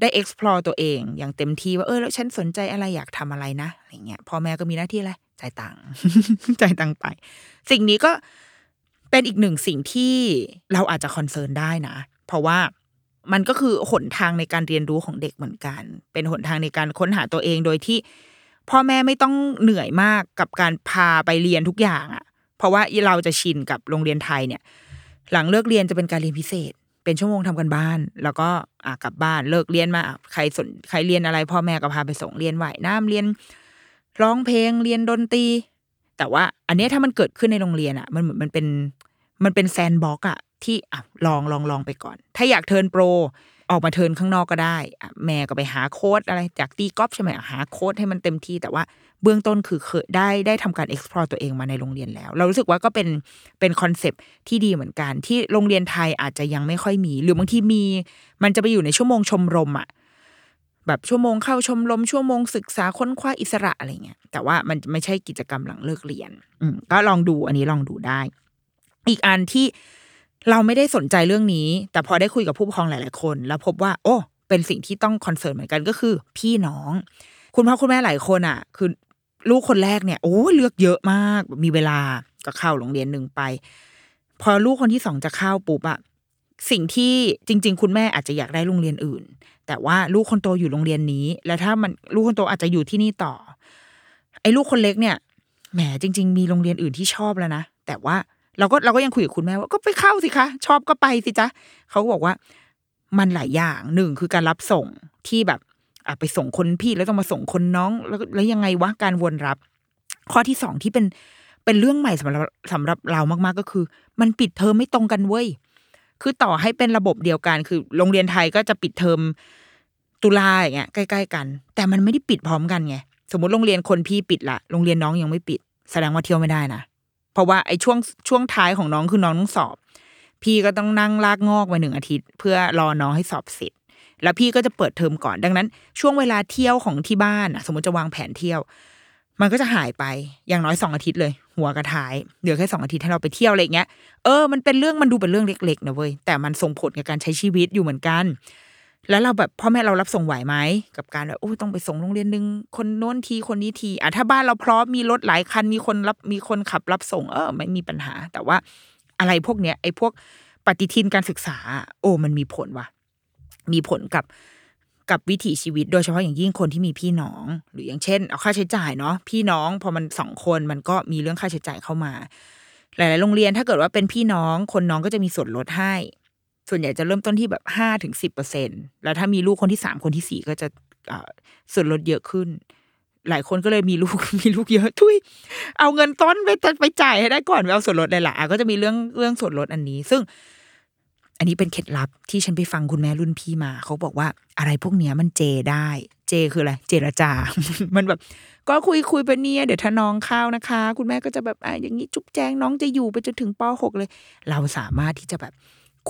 ได้ explore ตัวเองอย่างเต็มที่ว่าเออแล้วฉันสนใจอะไรอยากทำอะไรนะอะไรเงี้ยพ่อแม่ก็มีหน้าที่อะไรจ่ายตังค์จ่ายตังค์ไป สิ่งนี้ก็ เป็นอีกหนึ่งสิ่งที่เราอาจจะคอนเซิร์นได้นะ เพราะว่ามันก็คือหนทางในการเรียนรู้ของเด็กเหมือนกัน เป็นหนทางในการค้นหาตัวเองโดยที่ พ่อแม่ไม่ต้องเหนื่อยมากกับการพาไปเรียนทุกอย่างอะ่ะ เพราะว่าเราจะชินกับโรงเรียนไทยเนี่ย หลังเลิกเรียนจะเป็นการเรียนพิเศษ เป็นชั่วโมงทำกันบ้าน แล้วก็อะกลับบ้านเลิกเรียนมาใครสนใครเรียนอะไร พ่อแม่ก็พาไปส่งเรียนว่ายน้ำเรียนร้องเพลงเรียนดนตรี แต่ว่าอันนี้ถ้ามันเกิดขึ้นในโรงเรียนอะมันเหมือนมันเป็นมันเป็นแซนบ็อกอะที่อะลองลองลองไปก่อน ถ้าอยาก turn pro ออกมา turn ข้างนอกก็ได้แม่ก็ไปหาโค้ชอะไรอยากตีกอล์ฟใช่ไหมหาโค้ชให้มันเต็มที่แต่ว่าเบื้องต้นคือเคยได้ได้ทำการ explore ตัวเองมาในโรงเรียนแล้ว เรารู้สึกว่าก็เป็นเป็น concept ที่ดีเหมือนกัน ที่โรงเรียนไทยอาจจะยังไม่ค่อยมี หรือบางทีมี มันจะไปอยู่ในชั่วโมงชมรมอะ แบบชั่วโมงเข้าชมรมชั่วโมงศึกษาค้นคว้าอิสระอะไรเงี้ยแต่ว่ามันไม่ใช่กิจกรรมหลังเลิกเรียน อืมก็ลองดูอันนี้ลองดูได้ อีกอันที่เราไม่ได้สนใจเรื่องนี้ แต่พอได้คุยกับผู้ปกครองหลาย ๆ คน แล้วพบว่า โอ้ เป็นสิ่งที่ต้องคอนเซิร์นเหมือนกันก็คือ พี่น้อง คุณพ่อคุณแม่หลายคนอะ คือลูกคนแรกเนี่ยโอ้เลือกเยอะมาก มีเวลาก็เข้าโรงเรียนหนึ่งไป พอลูกคนที่สองจะเข้าปุ๊บอะ สิ่งที่จริง ๆ คุณแม่อาจจะอยากได้โรงเรียนอื่น แต่ว่าลูกคนโตอยู่โรงเรียนนี้ แล้วถ้ามันลูกคนโตอาจจะอยู่ที่นี่ต่อ ไอ้ลูกคนเล็กเนี่ยแหมจริง ๆ มีโรงเรียนอื่นที่ชอบแล้วนะแต่ว่าเราก็เราก็ยังคุยกับคุณแม่ว่าก็ไปเข้าสิคะ ชอบก็ไปสิจ๊ะเขาก็บอกว่ามันหลายอย่างหนึ่งคือการรับส่งที่แบบอะไปส่งคนพี่แล้วต้องมาส่งคนน้องแล้วแล้วยังไงวะการวนรับ ข้อที่สองที่เป็นเป็นเรื่องใหม่สำหรับสำหรับเรามากๆก็คือ มันปิดเทอมไม่ตรงกันเว้ย คือต่อให้เป็นระบบเดียวกัน คือโรงเรียนไทยก็จะปิดเทอมตุลาอย่างเงี้ยใกล้ ๆ กัน แต่มันไม่ได้ปิดพร้อมกันไงสมมติโรงเรียนคนพี่ปิดละโรงเรียนน้องยังไม่ปิด แสดงว่าเที่ยวไม่ได้นะเพราะว่าไอ้ช่วงช่วงท้ายของน้องคือน้องต้องสอบ พี่ก็ต้องนั่งลากงอกไปหนึ่งอาทิตย์ เพื่อรอน้องให้สอบเสร็จแล้วพี่ก็จะเปิดเทอมก่อนดังนั้น ช่วงเวลาเที่ยวของที่บ้านอะสมมติจะวางแผนเที่ยว มันก็จะหายไปอย่างน้อยสองอาทิตย์เลย หัวกระท้ายเหลือแค่สองอาทิตย์ให้เราไปเที่ยวอะไรเงี้ยเออมันเป็นเรื่องมันดูเป็นเรื่องเล็กๆนะเว้ยแต่มันส่งผลกับการใช้ชีวิตอยู่เหมือนกัน แล้วเราแบบพ่อแม่เรารับส่งไหวไหมกับการแบบโอ้ต้องไปส่งโรงเรียนหนึ่งคนโน้นทีคนนี้ทีอะถ้าบ้านเราพร้อมมีรถหลายคันมีคนรับมีคนขับรับส่ง เออไม่มีปัญหา แต่ว่าอะไรพวกเนี้ยไอ้พวกปฏิทินการศึกษา โอ้มันมีผลว่ะมีผลกับ กับวิถีชีวิต โดยเฉพาะอย่างยิ่งคนที่มีพี่น้อง หรืออย่างเช่น เอาค่าใช้จ่ายเนาะพี่น้องพอมันสองคนมันก็มีเรื่องค่าใช้จ่ายเข้ามา หลาย ๆ โรงเรียนถ้าเกิดว่าเป็นพี่น้องคนน้องก็จะมีส่วนลดให้ ส่วนใหญ่จะเริ่มต้นที่แบบห้าถึงสิบเปอร์เซ็นแล้วถ้ามีลูกคนที่สามคนที่สี่ก็จะส่วนลดเยอะขึ้น หลายคนก็เลยมีลูกมีลูกเยอะทุยเอาเงินต้นไปไปจ่ายให้ได้ก่อนไปเอาส่วนลดเลยล่ะก็จะมีเรื่องเรื่องส่วนลดอันนี้ ซึ่ง อันนี้เป็นเคล็ดลับที่ฉันไปฟังคุณแม่รุ่นพี่มา เขาบอกว่าอะไรพวกเนี้ยมันเจได้ เจคืออะไร เจรจา มันแบบ ก็คุยคุยไปเนี่ยเดี๋ยวถ้าน้องเข้านะคะ คุณแม่ก็จะแบบอะอย่างนี้จุ๊บแจงน้องจะอยู่ไปจนถึงป .6 เลย เราสามารถที่จะแบบ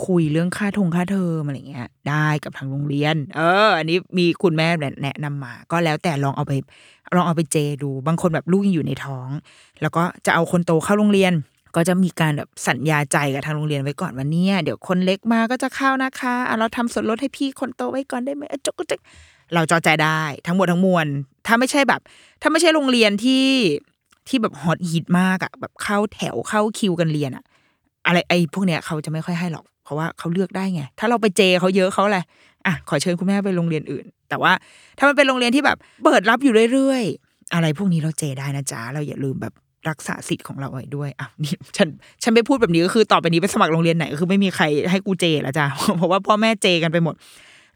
คุยเรื่องค่าทงค่าเทอมอะไรเงี้ย ได้กับทางโรงเรียน เออ อันนี้มีคุณแม่แนะนำมา ก็แล้วแต่ลองเอาไปลองเอาไปเจดู บางคนแบบลูกยังอยู่ในท้อง แล้วก็จะเอาคนโตเข้าโรงเรียน ก็จะมีการแบบสัญญาใจกับทางโรงเรียนไว้ก่อนว่าเนี่ยเดี๋ยวคนเล็กมาก็จะเข้านะคะอะเราทำส่วนลดให้พี่คนโตไว้ก่อนได้ไหมจกจกเราจอใจได้ทั้งหมดทั้งมวล ถ้าไม่ใช่แบบ ถ้าไม่ใช่โรงเรียนที่ที่แบบฮอตฮิตมากอะแบบเข้าแถวเข้าคิวกันเรียนอะอะไรไอ้พวกเนี้ยเขาจะไม่ค่อยให้หรอก เพราะว่าเขาเลือกได้ไง ถ้าเราไปเจเขาเยอะเขาอะไรอะขอเชิญคุณแม่ไปโรงเรียนอื่น แต่ว่าถ้ามันเป็นโรงเรียนที่แบบเปิดรับอยู่เรื่อยๆอะไรพวกนี้เราเจได้นะจ๊ะเราอย่าลืมแบบ รักษาสิทธิ์ของเราไว้ด้วยอะนี่ฉันฉันไปพูดแบบนี้ก็คือต่อไปนี้ไปสมัครโรงเรียนไหนก็คือไม่มีใครให้กูเจแล้วจ้ะเพราะว่าพ่อแม่เจกันไปหมด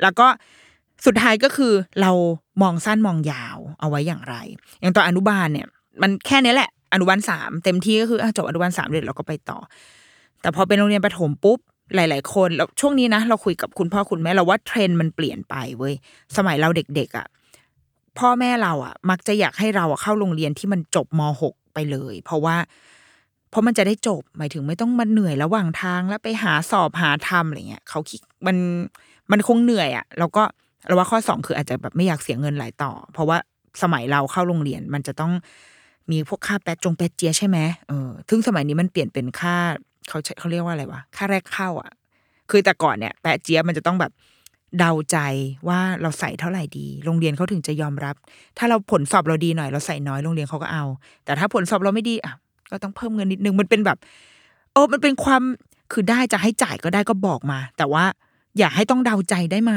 แล้วก็สุดท้ายก็คือเรามองสั้นมองยาวเอาไว้อย่างไร อย่างตอนอนุบาลเนี่ย มันแค่นี้แหละ อนุบาลสามเต็มที่ก็คืออจบอนุบาลสามเด็เราก็ไปต่อ แต่พอเป็นโรงเรียนประถมปุ๊บหลาย ๆ คนแล้วช่วงนี้นะเราคุยกับคุณพ่อคุณแม่เราว่าเทรนด์มันเปลี่ยนไปเว้ยสมัยเราเด็ก ๆอะพ่อแม่เราอะ มักจะอยากให้เราเข้าโรงเรียนที่มันจบมหก ไปเลย เพราะว่า เพราะมันจะได้จบหมายถึงไม่ต้องมาเหนื่อยระหว่างทางแล้วไปหาสอบหาทำอะไรเงี้ยเขาคิดมันมันคงเหนื่อยอะ่ะแล้วก็เราว่าข้อสองคืออาจจะแบบไม่อยากเสียเงินหลายต่อ เพราะว่าสมัยเราเข้าโรงเรียนมันจะต้องมีพวกค่าแปดจงแปดเจียใช่ไหมเออซึ่งสมัยนี้มันเปลี่ยนเป็นค่าเขาเขาเรียกว่าอะไรวะค่าแรกเข้าอะ คือแต่ก่อนเนี่ยแปะเจียมันจะต้องแบบ เดาใจว่าเราใส่เท่าไหร่ดี โรงเรียนเขาถึงจะยอมรับ ถ้าเราผลสอบเราดีหน่อยเราใส่น้อยโรงเรียนเขาก็เอา แต่ถ้าผลสอบเราไม่ดีอะก็ต้องเพิ่มเงินนิดนึงมันเป็นแบบโอ้มันเป็นความคือได้จะให้จ่ายก็ได้ก็บอกมา แต่ว่าอย่าให้ต้องเดาใจได้ไหม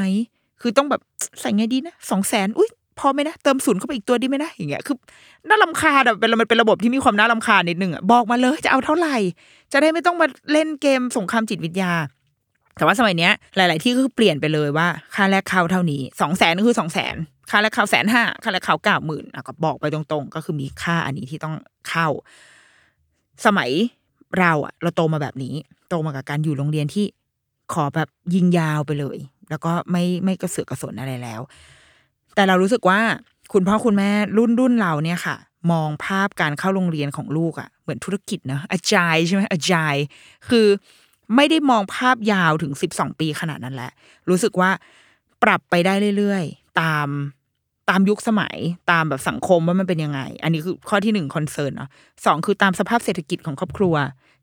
คือต้องแบบใส่ไงดีนะสองแสนอุ้ยพอไหมนะเติมศูนย์เข้าไปอีกตัวดีไหมนะอย่างเงี้ยคือน่าลำคาญแบบเป็นมันเป็นระบบที่มีความน่าลำคาญนิดนึงอะบอกมาเลยจะเอาเท่าไหร่ จะได้ไม่ต้องมาเล่นเกมสงครามจิตวิทยา แต่ว่าสมัยเนี้ยหลาย ๆ ที่ก็คือเปลี่ยนไปเลยว่าค่าแรกเข้าเท่านี้สองแสนก็คือสองแสนค่าแรกเข้าแสนห้าค่าแรกเข้าเก้าหมื่นก็บอกไปตรง ๆ ก็คือมีค่าอันนี้ที่ต้องเข้า สมัยเราอะเราโตมาแบบนี้ โตมากับการอยู่โรงเรียนที่ขอแบบยิงยาวไปเลย แล้วก็ไม่ไม่กระเสือกกระสนอะไรแล้ว แต่เรารู้สึกว่าคุณพ่อคุณแม่รุ่นรุ่นเราเนี่ยค่ะ มองภาพการเข้าโรงเรียนของลูกอะเหมือนธุรกิจเนะอาจายใช่ไหมอาจายคือ ไม่ได้มองภาพยาวถึงสิบสองปีขนาดนั้นแหละ รู้สึกว่าปรับไปได้เรื่อยๆ ตามตามยุคสมัยตามแบบสังคมว่ามันเป็นยังไง อันนี้คือข้อที่หนึ่ง concern เนาะสองคือตามสภาพเศรษฐกิจของครอบครัว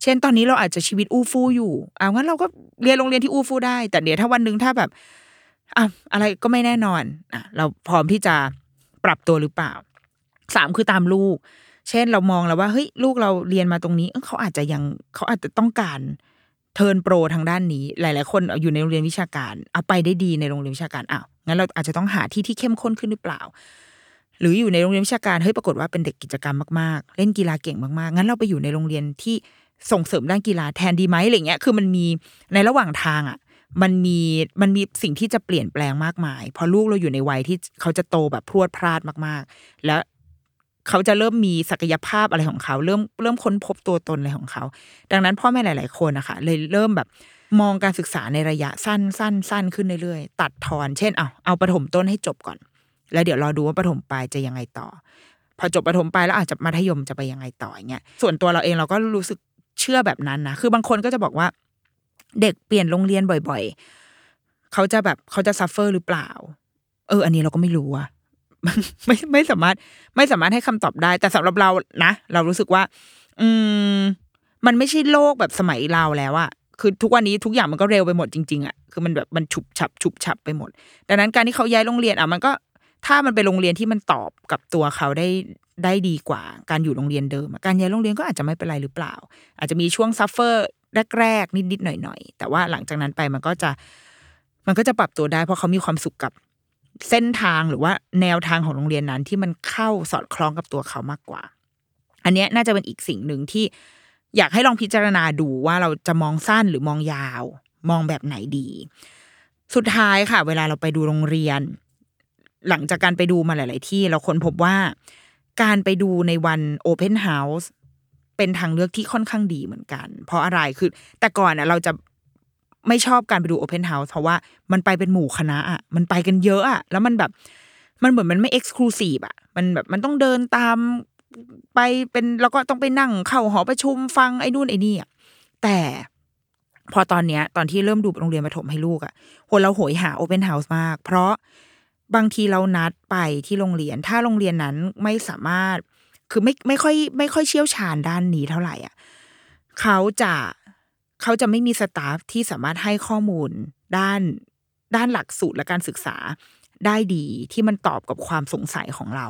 เช่นตอนนี้เราอาจจะชีวิตอู้ฟู่อยู่เอางั้นเราก็เรียนโรงเรียนที่อู้ฟู่ได้ แต่เดี๋ยวถ้าวันหนึ่งถ้าแบบอะอะไรก็ไม่แน่นอนอะเราพร้อมที่จะปรับตัวหรือเปล่าสามคือตามลูก เช่นเรามองแล้วว่าเฮ้ยลูกเราเรียนมาตรงนี้เขาอาจจะยังเขาอาจจะต้องการ turn pro ทางด้านนี้ หลาย ๆ คนอยู่ในโรงเรียนวิชาการเอาไปได้ดีในโรงเรียนวิชาการอ้าวงั้นเราอาจจะต้องหาที่ที่เข้มข้นขึ้นหรือเปล่า หรืออยู่ในโรงเรียนวิชาการเฮ้ยปรากฏว่าเป็นเด็กกิจกรรมมาก ๆ เล่นกีฬาเก่งมาก ๆ งั้นเราไปอยู่ในโรงเรียนที่ส่งเสริมด้านกีฬาแทนดีไหมอะไรเงี้ย คือมันมีในระหว่างทางอะ มันมีมันมีสิ่งที่จะเปลี่ยนแปลงมากมาย พอลูกเราอยู่ในวัยที่เขาจะโตแบบพรวดพลาดมาก ๆ แล้ว เขาจะเริ่มมีศักยภาพอะไรของเขา เริ่มเริ่มค้นพบตัวตนอะไรของเขา ดังนั้นพ่อแม่หลาย ๆ คนนะคะเลยเริ่มแบบมองการศึกษาในระยะสั้นสั้นสั้นขึ้นเรื่อยๆ ตัดทอน เช่น เอาเอาประถมต้นให้จบก่อน แล้วเดี๋ยวรอดูว่าประถมปลายจะยังไงต่อ พอจบประถมปลายแล้วอาจจะมัธยมจะไปยังไงต่ออย่างเงี้ย ส่วนตัวเราเองเราก็รู้สึกเชื่อแบบนั้นนะ คือบางคนก็จะบอกว่า เด็กเปลี่ยนโรงเรียนบ่อย ๆ เขาจะแบบเขาจะซัฟเฟอร์หรือเปล่า เออ อันนี้เราก็ไม่รู้อะ ไม่ไม่สามารถไม่สามารถให้คำตอบได้ แต่สำหรับเรานะ เรารู้สึกว่า อืม มันไม่ใช่โลกแบบสมัยเราแล้วอะคือทุกวันนี้ทุกอย่างมันก็เร็วไปหมดจริงๆอะคือมันแบบมันฉุบฉับฉุบฉับไปหมด ดังนั้นการที่เขาย้ายโรงเรียนอะมันก็ถ้ามันเป็นโรงเรียนที่มันตอบกับตัวเขาได้ได้ดีกว่า การอยู่โรงเรียนเดิม การย้ายโรงเรียนก็อาจจะไม่เป็นไรหรือเปล่า อาจจะมีช่วง suffer แรกๆนิดๆหน่อยๆแต่ว่าหลังจากนั้นไปมันก็จะ มันก็จะปรับตัวได้เพราะเขามีความสุขกับ เส้นทางหรือว่าแนวทางของโรงเรียนนั้นที่มันเข้าสอดคล้องกับตัวเขามากกว่า อันนี้น่าจะเป็นอีกสิ่งหนึ่งที่อยากให้ลองพิจารณาดูว่าเราจะมองสั้นหรือมองยาว มองแบบไหนดี สุดท้ายค่ะ เวลาเราไปดูโรงเรียน หลังจากการไปดูมาหลาย ๆ ที่เราค้นพบว่า การไปดูในวัน open house เป็นทางเลือกที่ค่อนข้างดีเหมือนกัน เพราะอะไรคือ แต่ก่อนอะเราจะ ไม่ชอบการไปดู open house เพราะว่ามันไปเป็นหมู่คณะอะมันไปกันเยอะอะแล้วมันแบบมันเหมือนมันไม่ exclusive อะมันแบบมันต้องเดินตามไปเป็นแล้วก็ต้องไปนั่งเข้าหอประชุมฟังไอ้นู่นไอ้นี่อะแต่พอตอนเนี้ยตอนที่เริ่มดูโรงเรียนประถมให้ลูกอะโหเราโหยหา open house มาก เพราะบางทีเรานัดไปที่โรงเรียน ถ้าโรงเรียนนั้นไม่สามารถคือไม่ไม่ค่อยไม่ค่อยเชี่ยวชาญด้านนี้เท่าไหร่อะเขาจะ เขาจะไม่มี staff ที่สามารถให้ข้อมูล ด้านด้านหลักสูตรและการศึกษาได้ดีที่มันตอบกับความสงสัยของเรา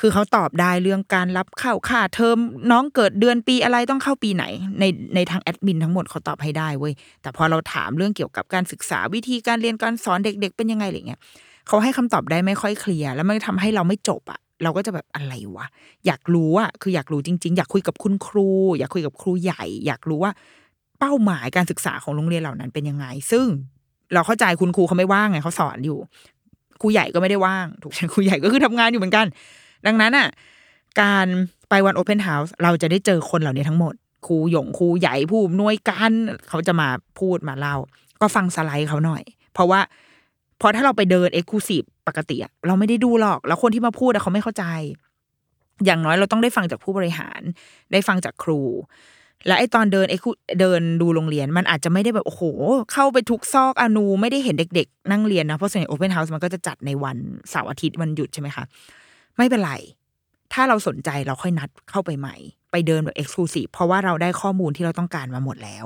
คือเขาตอบได้เรื่องการรับเข้าค่าเทอมน้องเกิดเดือนปีอะไรต้องเข้าปีไหน ในในทางแอดมินทั้งหมดเขาตอบให้ได้เว้ยแต่พอเราถามเรื่องเกี่ยวกับการศึกษาวิธีการเรียนการสอนเด็ก ๆ เป็นยังไงอะไรเงี้ยเขาให้คำตอบได้ไม่ค่อยเคลียร์แล้วมันทำให้เราไม่จบอะเราก็จะแบบอะไรวะ อยากรู้อะคืออยากรู้จริง ๆ อยากคุยกับคุณครู อยากคุยกับครูใหญ่ อยากรู้ว่า เป้าหมายการศึกษาของโรงเรียนเหล่านั้นเป็นยังไง ซึ่งเราเข้าใจคุณครูเขาไม่ว่างไงเขาสอนอยู่ครูใหญ่ก็ไม่ได้ว่าง ถูกไหมครูใหญ่ก็คือทำงานอยู่เหมือนกัน ดังนั้นอะ การไปวัน open house เราจะได้เจอคนเหล่านี้ทั้งหมดครูหยงครูใหญ่ผู้อำนวยการเขาจะมาพูดมาเล่า ก็ฟังสไลด์เขาหน่อย เพราะว่าพอถ้าเราไปเดิน exclusive ปกติอะเราไม่ได้ดูหรอก แล้วคนที่มาพูดอะเขาไม่เข้าใจ อย่างน้อยเราต้องได้ฟังจากผู้บริหาร ได้ฟังจากครู และไอตอนเดินไอเดินดูโรงเรียนมันอาจจะไม่ได้แบบโอ้โห เข้าไปทุกซอกอณูไม่ได้เห็นเด็ก ๆ นั่งเรียนนะเพราะส่วนใหญ่ open house มันก็จะจัดในวันเสาร์อาทิตย์วันหยุดใช่ไหมคะไม่เป็นไร ถ้าเราสนใจเราค่อยนัดเข้าไปใหม่ ไปเดินแบบเอ็กซ์คลูซีฟเพราะว่าเราได้ข้อมูลที่เราต้องการมาหมดแล้ว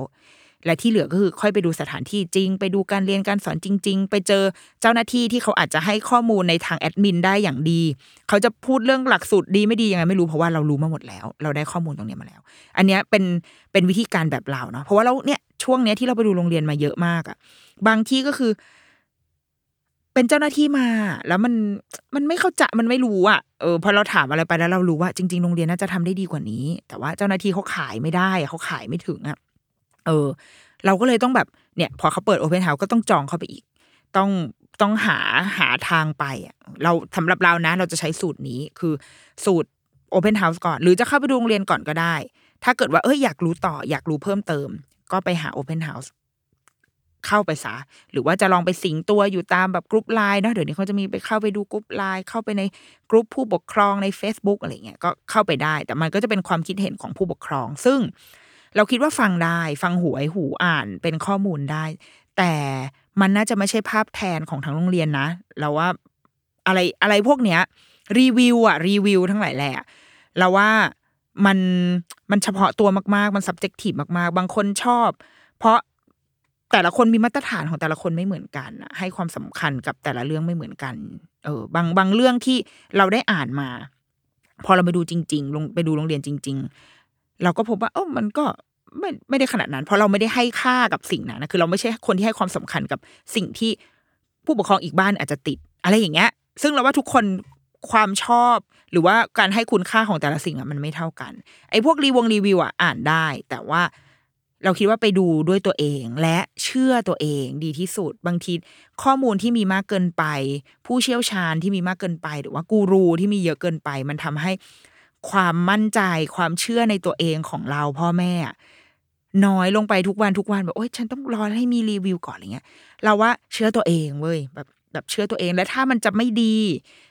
และที่เหลือก็คือค่อยไปดูสถานที่จริง ไปดูการเรียนการสอนจริง ๆ ไปเจอเจ้าหน้าที่ที่เขาอาจจะให้ข้อมูลในทางแอดมินได้อย่างดี เขาจะพูดเรื่องหลักสูตรดีไม่ดียังไงไม่รู้เพราะว่าเรารู้มาหมดแล้ว เราได้ข้อมูลตรงนี้มาแล้ว อันนี้เป็นเป็นวิธีการแบบเราเนาะเพราะว่าเราเนี่ยช่วงเนี้ยที่เราไปดูโรงเรียนมาเยอะมากอะบางที่ก็คือ เป็นเจ้าหน้าที่มา แล้วมันมันไม่เข้าใจมันไม่รู้อะเออพอเราถามอะไรไปแล้วเรารู้ว่าจริง ๆ โรงเรียนน่าจะทำได้ดีกว่านี้ แต่ว่าเจ้าหน้าที่เขาขายไม่ได้เขาขายไม่ถึงอะ เออ เราก็เลยต้องแบบเนี่ยพอเขาเปิด open house ก็ต้องจองเข้าไปอีก ต้องต้องหาหาทางไปอะเราสำหรับเรานะ เราจะใช้สูตรนี้คือสูตร open house ก่อน หรือจะเข้าไปดูโรงเรียนก่อนก็ได้ ถ้าเกิดว่าเอ้ยอยากรู้ต่ออยากรู้เพิ่มเติม ก็ไปหา open house เข้าไปซะหรือว่าจะลองไปสิงตัวอยู่ตามแบบกรุ๊ปไลน์เนาะเดี๋ยวนี้เขาจะมีไปเข้าไปดูกรุ๊ปไลน์เข้าไปในกรุ๊ปผู้ปกครองใน Facebook อะไรเงี้ยก็เข้าไปได้ แต่มันก็จะเป็นความคิดเห็นของผู้ปกครอง ซึ่ง เราคิดว่าฟังได้ ฟังหูไว้หูอ่านเป็นข้อมูลได้ แต่มันน่าจะไม่ใช่ภาพแทนของทั้งโรงเรียนนะเราว่าอะไรอะไรพวกเนี้ย รีวิวอะรีวิวทั้งหลายแหละเราว่ามันมันเฉพาะตัวมากๆ มัน subjective มากๆ บางคนชอบ เพราะแต่ละคนมีมาตรฐานของแต่ละคนไม่เหมือนกันะให้ความสำคัญกับแต่ละเรื่องไม่เหมือนกัน เออบางบางเรื่องที่เราได้อ่านมา พอเราไปดูจริง ๆ ลงไปดูโรงเรียนจริง ๆ เราก็พบว่าเออมันก็ไม่ไม่ได้ขนาดนั้น เพราะเราไม่ได้ให้ค่ากับสิ่งนั้นนะคือ เราไม่ใช่คนที่ให้ความสำคัญกับสิ่งที่ผู้ปกครองอีกบ้านอาจจะติด อะไรอย่างเงี้ย ซึ่งเราว่าทุกคนความชอบ หรือว่าการให้คุณค่าของแต่ละสิ่งอะมันไม่เท่ากัน ไอ้พวกรีวงรีวิวอะอ่านได้ แต่ว่าเราคิดว่าไปดูด้วยตัวเองและเชื่อตัวเองดีที่สุด บางทีข้อมูลที่มีมากเกินไป ผู้เชี่ยวชาญที่มีมากเกินไป หรือว่ากูรูที่มีเยอะเกินไป มันทำให้ ความมั่นใจความเชื่อในตัวเองของเราพ่อแม่ น้อยลงไปทุกวันทุกวันแบบโอ๊ยฉันต้องรอให้มีรีวิวก่อนอะไรเงี้ย เราว่าเชื่อตัวเองเว้ยแบบแบบเชื่อตัวเองและถ้ามันจะไม่ดี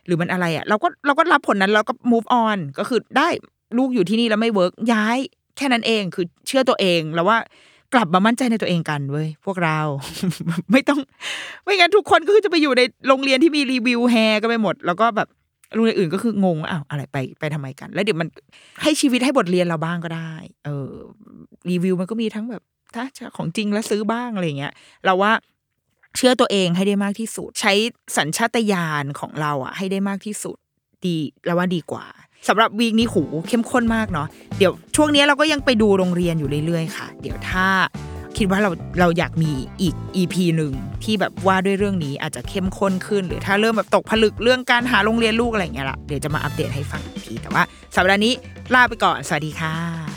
หรือมันอะไรอะ เราก็เราก็รับผลนั้นเราก็ move on ก็คือได้ลูกอยู่ที่นี่แล้วไม่ work ย้าย แค่นั้นเองคือเชื่อตัวเองแล้วว่ากลับมามั่นใจในตัวเองกันเว้ยพวกเรา ไม่ต้อง ไม่งั้นทุกคนก็คือจะไปอยู่ในโรงเรียนที่มีรีวิวแห่กันไปหมด แล้วก็แบบ โรงเรียนอื่นก็คืองงอ้าวอะไรไปไปทำไมกัน แล้วเดี๋ยวมันให้ชีวิตให้บทเรียนเราบ้างก็ได้ เออ รีวิวมันก็มีทั้งแบบ ถ้าของจริงแล้วซื้อบ้างอะไรเงี้ยเราว่าเชื่อตัวเองให้ได้มากที่สุด ใช้สัญชาตญาณของเราอะ ให้ได้มากที่สุด ดีเราว่าดีกว่าสำหรับวีคนี้หูเข้มข้นมากเนาะเดี๋ยวช่วงนี้เราก็ยังไปดูโรงเรียนอยู่เรื่อยๆค่ะ เดี๋ยวถ้า คิดว่าเราเราอยากมีอีก EP หนึ่งที่แบบว่าด้วยเรื่องนี้อาจจะเข้มข้นขึ้น หรือถ้าเริ่มแบบตกผลึกเรื่องการหาโรงเรียนลูกอะไรอย่างเงี้ยละเดี๋ยวจะมาอัปเดตให้ฟังอีกทีแต่ว่าสัปดาห์นี้ลาไปก่อนสวัสดีค่ะ